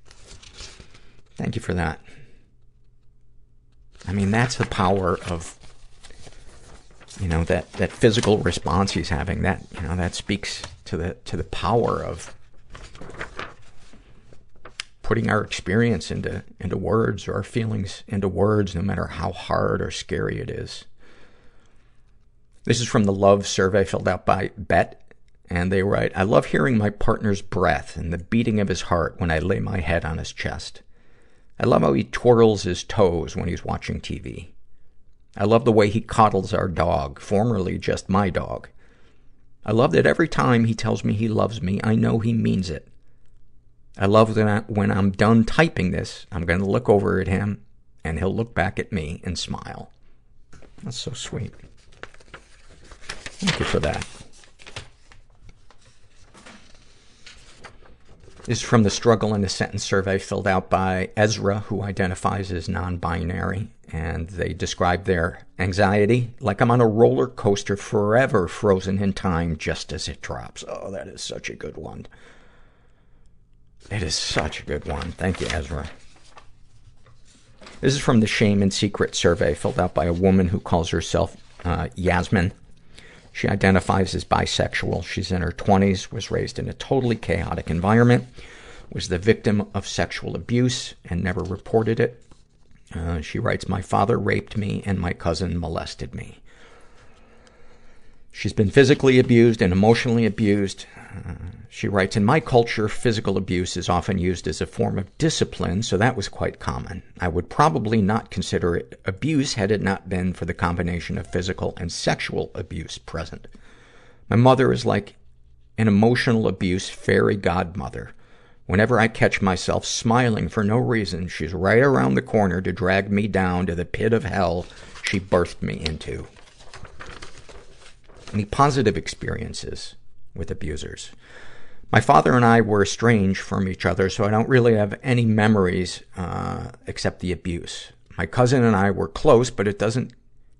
Thank you for that. I mean, that's the power of, you know, that, that physical response he's having. That, you know, that speaks to the, to the power of putting our experience into, into words or our feelings into words, no matter how hard or scary it is. This is from the love survey filled out by Bet. And they write, I love hearing my partner's breath and the beating of his heart when I lay my head on his chest. I love how he twirls his toes when he's watching TV. I love the way he coddles our dog, formerly just my dog. I love that every time he tells me he loves me, I know he means it. I love that when I'm done typing this, I'm going to look over at him and he'll look back at me and smile. That's so sweet. Thank you for that. This is from the struggle in a sentence survey filled out by Ezra, who identifies as non-binary. And they describe their anxiety like I'm on a roller coaster forever frozen in time just as it drops. Oh, that is such a good one. It is such a good one. Thank you, Ezra. This is from the Shame and Secret survey filled out by a woman who calls herself uh, Yasmin. She identifies as bisexual. She's in her 20s, was raised in a totally chaotic environment, was the victim of sexual abuse, and never reported it. Uh, she writes, My father raped me and my cousin molested me. She's been physically abused and emotionally abused. Uh, she writes, In my culture, physical abuse is often used as a form of discipline, so that was quite common. I would probably not consider it abuse had it not been for the combination of physical and sexual abuse present. My mother is like an emotional abuse fairy godmother. Whenever I catch myself smiling for no reason, she's right around the corner to drag me down to the pit of hell she birthed me into. Any positive experiences with abusers? My father and I were estranged from each other, so I don't really have any memories, uh, except the abuse. My cousin and I were close, but it doesn't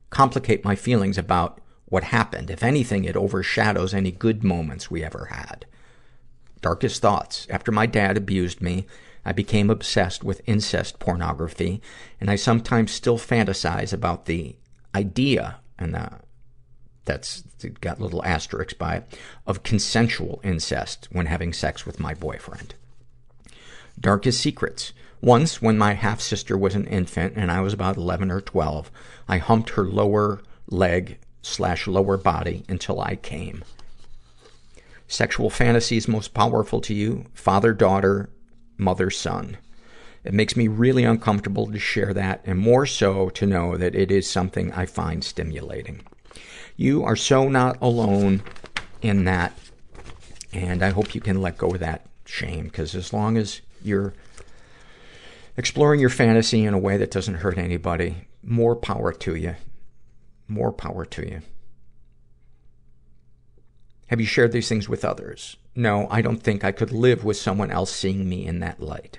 complicate my feelings about what happened. If anything, it overshadows any good moments we ever had. Darkest thoughts. After my dad abused me, I became obsessed with incest pornography, and I sometimes still fantasize about the idea, and uh, that's got little asterisks by it, of consensual incest when having sex with my boyfriend. Darkest secrets. Once, when my half-sister was an infant and I was about 11 or 12, I humped her lower leg slash lower body until I came. Sexual fantasies most powerful to you, father, daughter, mother, son. It makes me really uncomfortable to share that, and more so to know that it is something I find stimulating. You are so not alone in that, and I hope you can let go of that shame, because as long as you're exploring your fantasy in a way that doesn't hurt anybody, more power to you. More power to you. Have you shared these things with others? No, I don't think I could live with someone else seeing me in that light.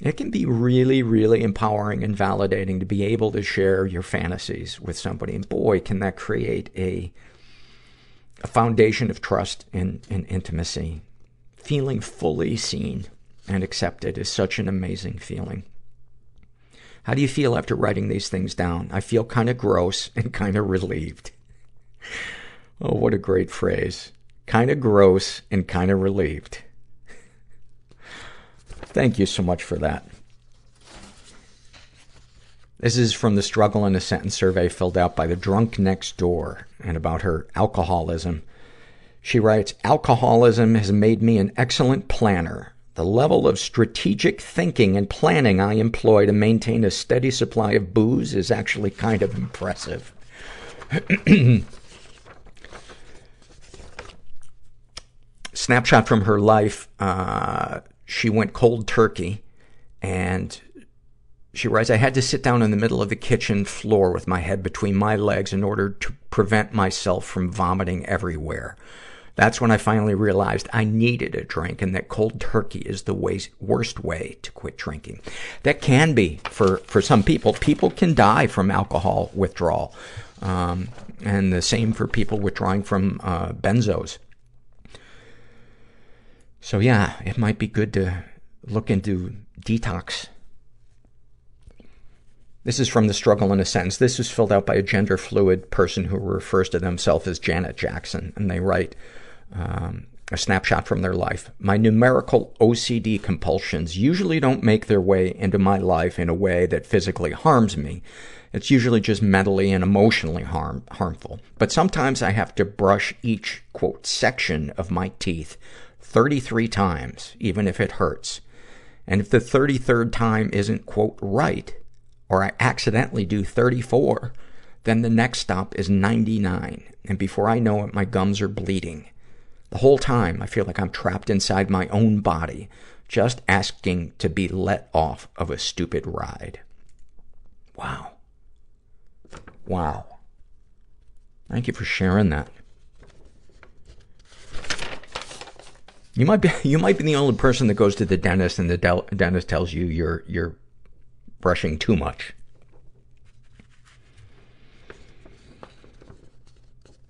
It can be really, really empowering and validating to be able to share your fantasies with somebody. And boy, can that create a, a foundation of trust and, and intimacy. Feeling fully seen and accepted is such an amazing feeling. How do you feel after writing these things down? I feel kind of gross and kind of relieved. Oh, what a great phrase. Kind of gross and kind of relieved. Thank you so much for that. This is from the struggle in a sentence survey filled out by the drunk next door and about her alcoholism. She writes, alcoholism has made me an excellent planner. The level of strategic thinking and planning I employ to maintain a steady supply of booze is actually kind of impressive. Snapshot from her life, uh, she went cold turkey and she writes, I had to sit down in the middle of the kitchen floor with my head between my legs in order to prevent myself from vomiting everywhere. That's when I finally realized I needed a drink and that cold turkey is the way, worst way to quit drinking. That can be for, for some people. People can die from alcohol withdrawal. Um, and the same for people withdrawing from uh, benzos. So yeah, it might be good to look into detox. This is from the struggle in a sentence. This is filled out by a gender fluid person who refers to themselves as Janet Jackson. And they write, um, a snapshot from their life. My numerical OCD compulsions usually don't make their way into my life in a way that physically harms me. It's usually just mentally and emotionally harm, harmful. But sometimes I have to brush each, quote, section of my teeth 33 times, even if it hurts. And if the 33rd time isn't, quote, right, or I accidentally do 34, then the next stop is 99. And before I know it, my gums are bleeding. The whole time, I feel like I'm trapped inside my own body, just asking to be let off of a stupid ride. Wow. Wow. Thank you for sharing that. You might be, you might be the only person that goes to the dentist and the del- dentist tells you you're, you're brushing too much.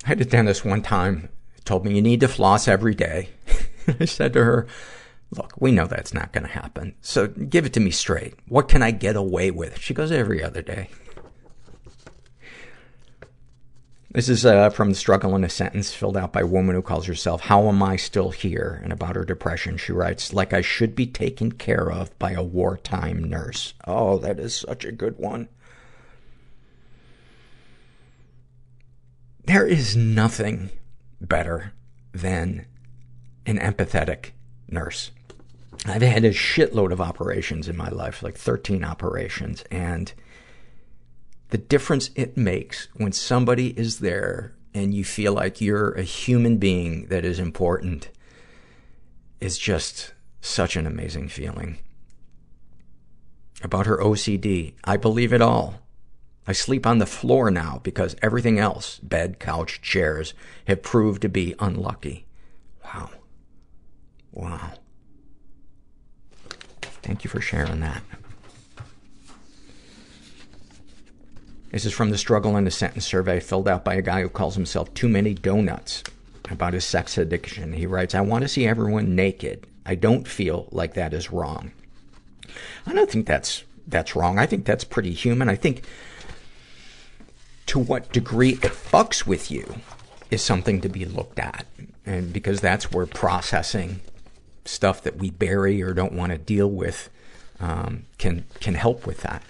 I had a dentist one time told me you need to floss every day. I said to her, look, we know that's not going to happen. So give it to me straight. What can I get away with? She goes, every other day. This is uh, from the struggle in a sentence filled out by a woman who calls herself How Am I Still Here? And about her depression, she writes, Like I should be taken care of by a wartime nurse. Oh, that is such a good one. There is nothing better than an empathetic nurse. I've had a shitload of operations in my life, like 13 operations, and the difference it makes when somebody is there and you feel like you're a human being that is important is just such an amazing feeling. About her OCD, I believe it all. I sleep on the floor now because everything else, bed, couch, chairs, have proved to be unlucky. Wow. Wow. Thank you for sharing that. This is from the struggle in a sentence survey filled out by a guy who calls himself Too Many Donuts about his sex addiction. He writes, I want to see everyone naked. I don't feel like that is wrong. I don't think that's, that's wrong. I think that's pretty human. I think to what degree it fucks with you is something to be looked at. And because that's where processing stuff that we bury or don't want to deal with, um, can, can help with that.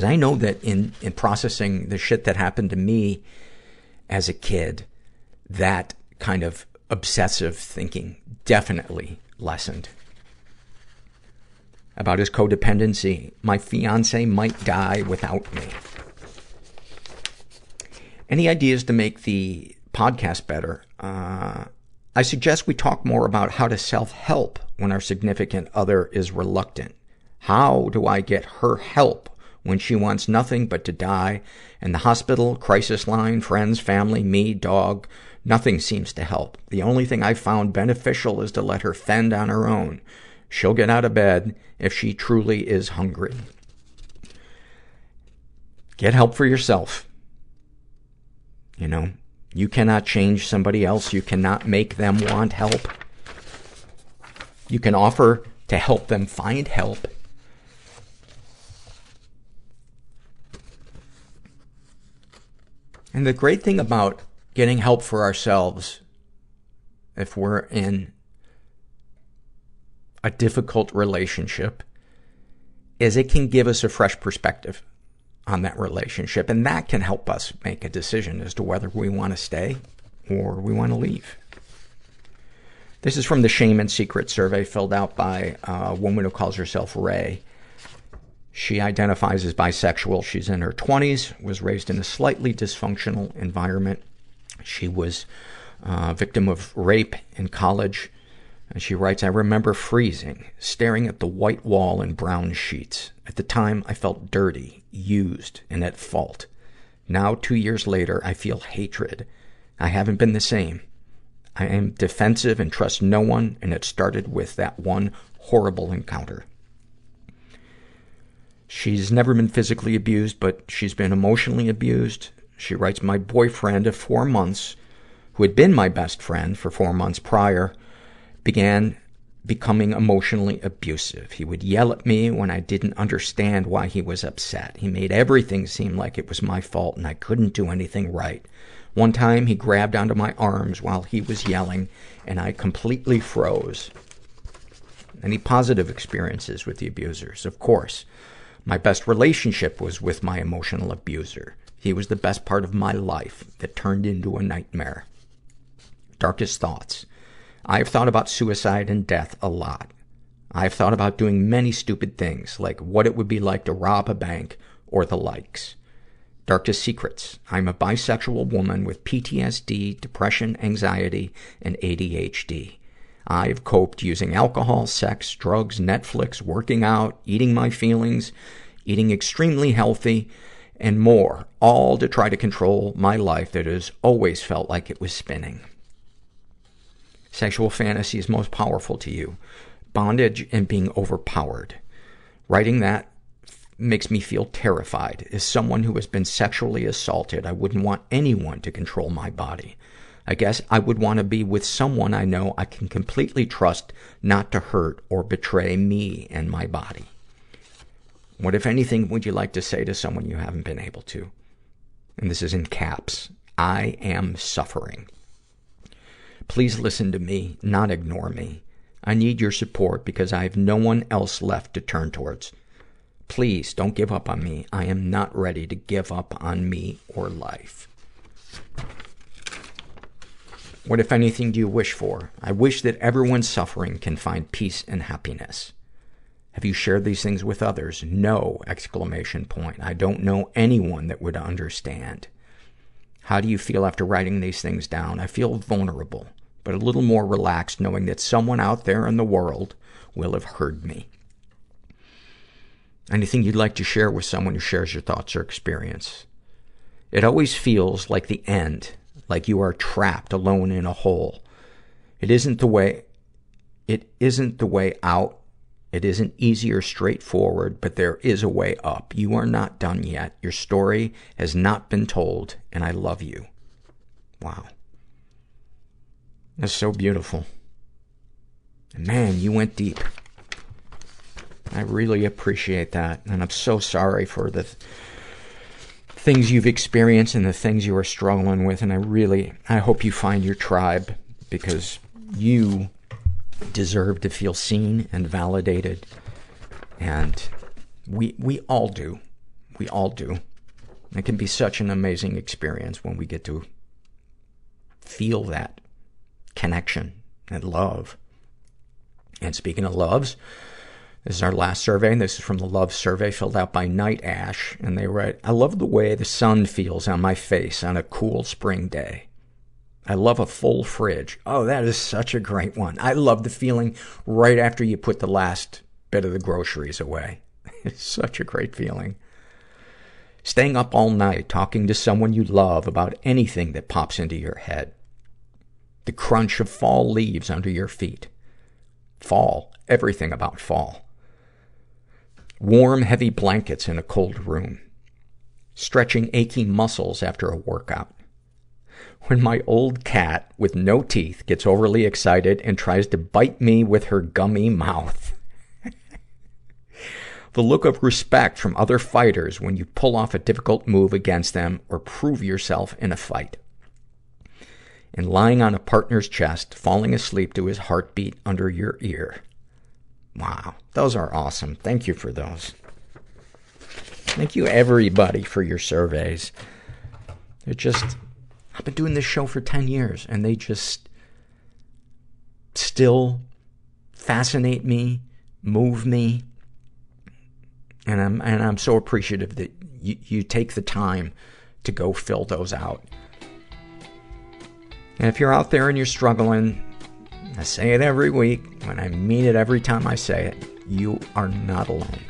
Because I know that in, in processing the shit that happened to me as a kid, that kind of obsessive thinking definitely lessened. About his codependency, my fiance might die without me. Any ideas to make the podcast better? Uh, I suggest we talk more about how to self-help when our significant other is reluctant. How do I get her help when she wants nothing but to die and the hospital, crisis line, friends, family, me, dog, nothing seems to help. The only thing I've found beneficial is to let her fend on her own. She'll get out of bed if she truly is hungry. Get help for yourself. You know, you cannot change somebody else. You cannot make them want help. You can offer to help them find help. And the great thing about getting help for ourselves, if we're in a difficult relationship, is it can give us a fresh perspective on that relationship. And that can help us make a decision as to whether we want to stay or we want to leave. This is from the Shame and Secret survey filled out by uh, a woman who calls herself Ray. She identifies as bisexual. She's in her 20s, was raised in a slightly dysfunctional environment. She was a victim of rape in college. And she writes, I remember freezing, staring at the white wall and brown sheets. At the time, I felt dirty, used, and at fault. Now, two years later, I feel hatred. I haven't been the same. I am defensive and trust no one, and it started with that one horrible encounter. She's never been physically abused, but she's been emotionally abused. She writes, my boyfriend of four months, who had been my best friend for four months prior, began becoming emotionally abusive. He would yell at me when I didn't understand why he was upset. He made everything seem like it was my fault and I couldn't do anything right. One time he grabbed onto my arms while he was yelling and I completely froze. Any positive experiences with the abusers? Of course. My best relationship was with my emotional abuser. He was the best part of my life that turned into a nightmare. Darkest thoughts. I've thought about suicide and death a lot. I've thought about doing many stupid things, like what it would be like to rob a bank or the likes. Darkest secrets. I'm a bisexual woman with PTSD, depression, anxiety, and ADHD. I've coped using alcohol, sex, drugs, Netflix, working out, eating my feelings, eating extremely healthy, and more, all to try to control my life that has always felt like it was spinning. Sexual fantasy is most powerful to you. Bondage and being overpowered. Writing that makes me feel terrified. As someone who has been sexually assaulted, I wouldn't want anyone to control my body. I guess I would want to be with someone I know I can completely trust not to hurt or betray me and my body. What, if anything, would you like to say to someone you haven't been able to? And this is in caps. I am suffering. Please listen to me, not ignore me. I need your support because I have no one else left to turn towards. Please don't give up on me. I am not ready to give up on me or life. What, if anything, do you wish for? I wish that everyone suffering can find peace and happiness. Have you shared these things with others? No! Exclamation point. I don't know anyone that would understand. How do you feel after writing these things down? I feel vulnerable, but a little more relaxed knowing that someone out there in the world will have heard me. Anything you'd like to share with someone who shares your thoughts or experience? It always feels like the end, like you are trapped alone in a hole. It isn't the way, it isn't the way out. It isn't easy or straightforward, but there is a way up. You are not done yet. Your story has not been told, and I love you. Wow. That's so beautiful. Man, you went deep. I really appreciate that. And I'm so sorry for the th- things you've experienced and the things you are struggling with. And I really, I hope you find your tribe because you deserve to feel seen and validated. And we, we all do. We all do. It can be such an amazing experience when we get to feel that connection and love. And speaking of loves, this is our last survey, and this is from the love survey filled out by Night Ash. And they write, I love the way the sun feels on my face on a cool spring day. I love a full fridge. Oh, that is such a great one. I love the feeling right after you put the last bit of the groceries away. It's such a great feeling. Staying up all night talking to someone you love about anything that pops into your head. The crunch of fall leaves under your feet. Fall. Everything about fall. Warm, heavy blankets in a cold room. Stretching aching muscles after a workout. When my old cat, with no teeth, gets overly excited and tries to bite me with her gummy mouth. the look of respect from other fighters when you pull off a difficult move against them or prove yourself in a fight. And lying on a partner's chest, falling asleep to his heartbeat under your ear. Wow. Those are awesome. Thank you for those. Thank you everybody for your surveys. They're just, I've been doing this show for 10 years and they just still fascinate me, move me. And I'm, and I'm so appreciative that you, you take the time to go fill those out. And if you're out there and you're struggling, I say it every week, and I mean it every time I say it, you are not alone.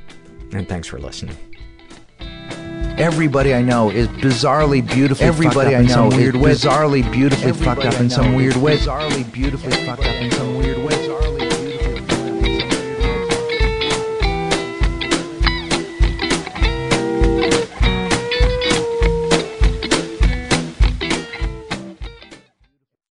And thanks for listening. Everybody I know is bizarrely beautifully Everybody fucked up I in some know weird is way. bizarrely beautifully Everybody fucked up in some weird way. Bizarrely beautifully fucked up in some weird way.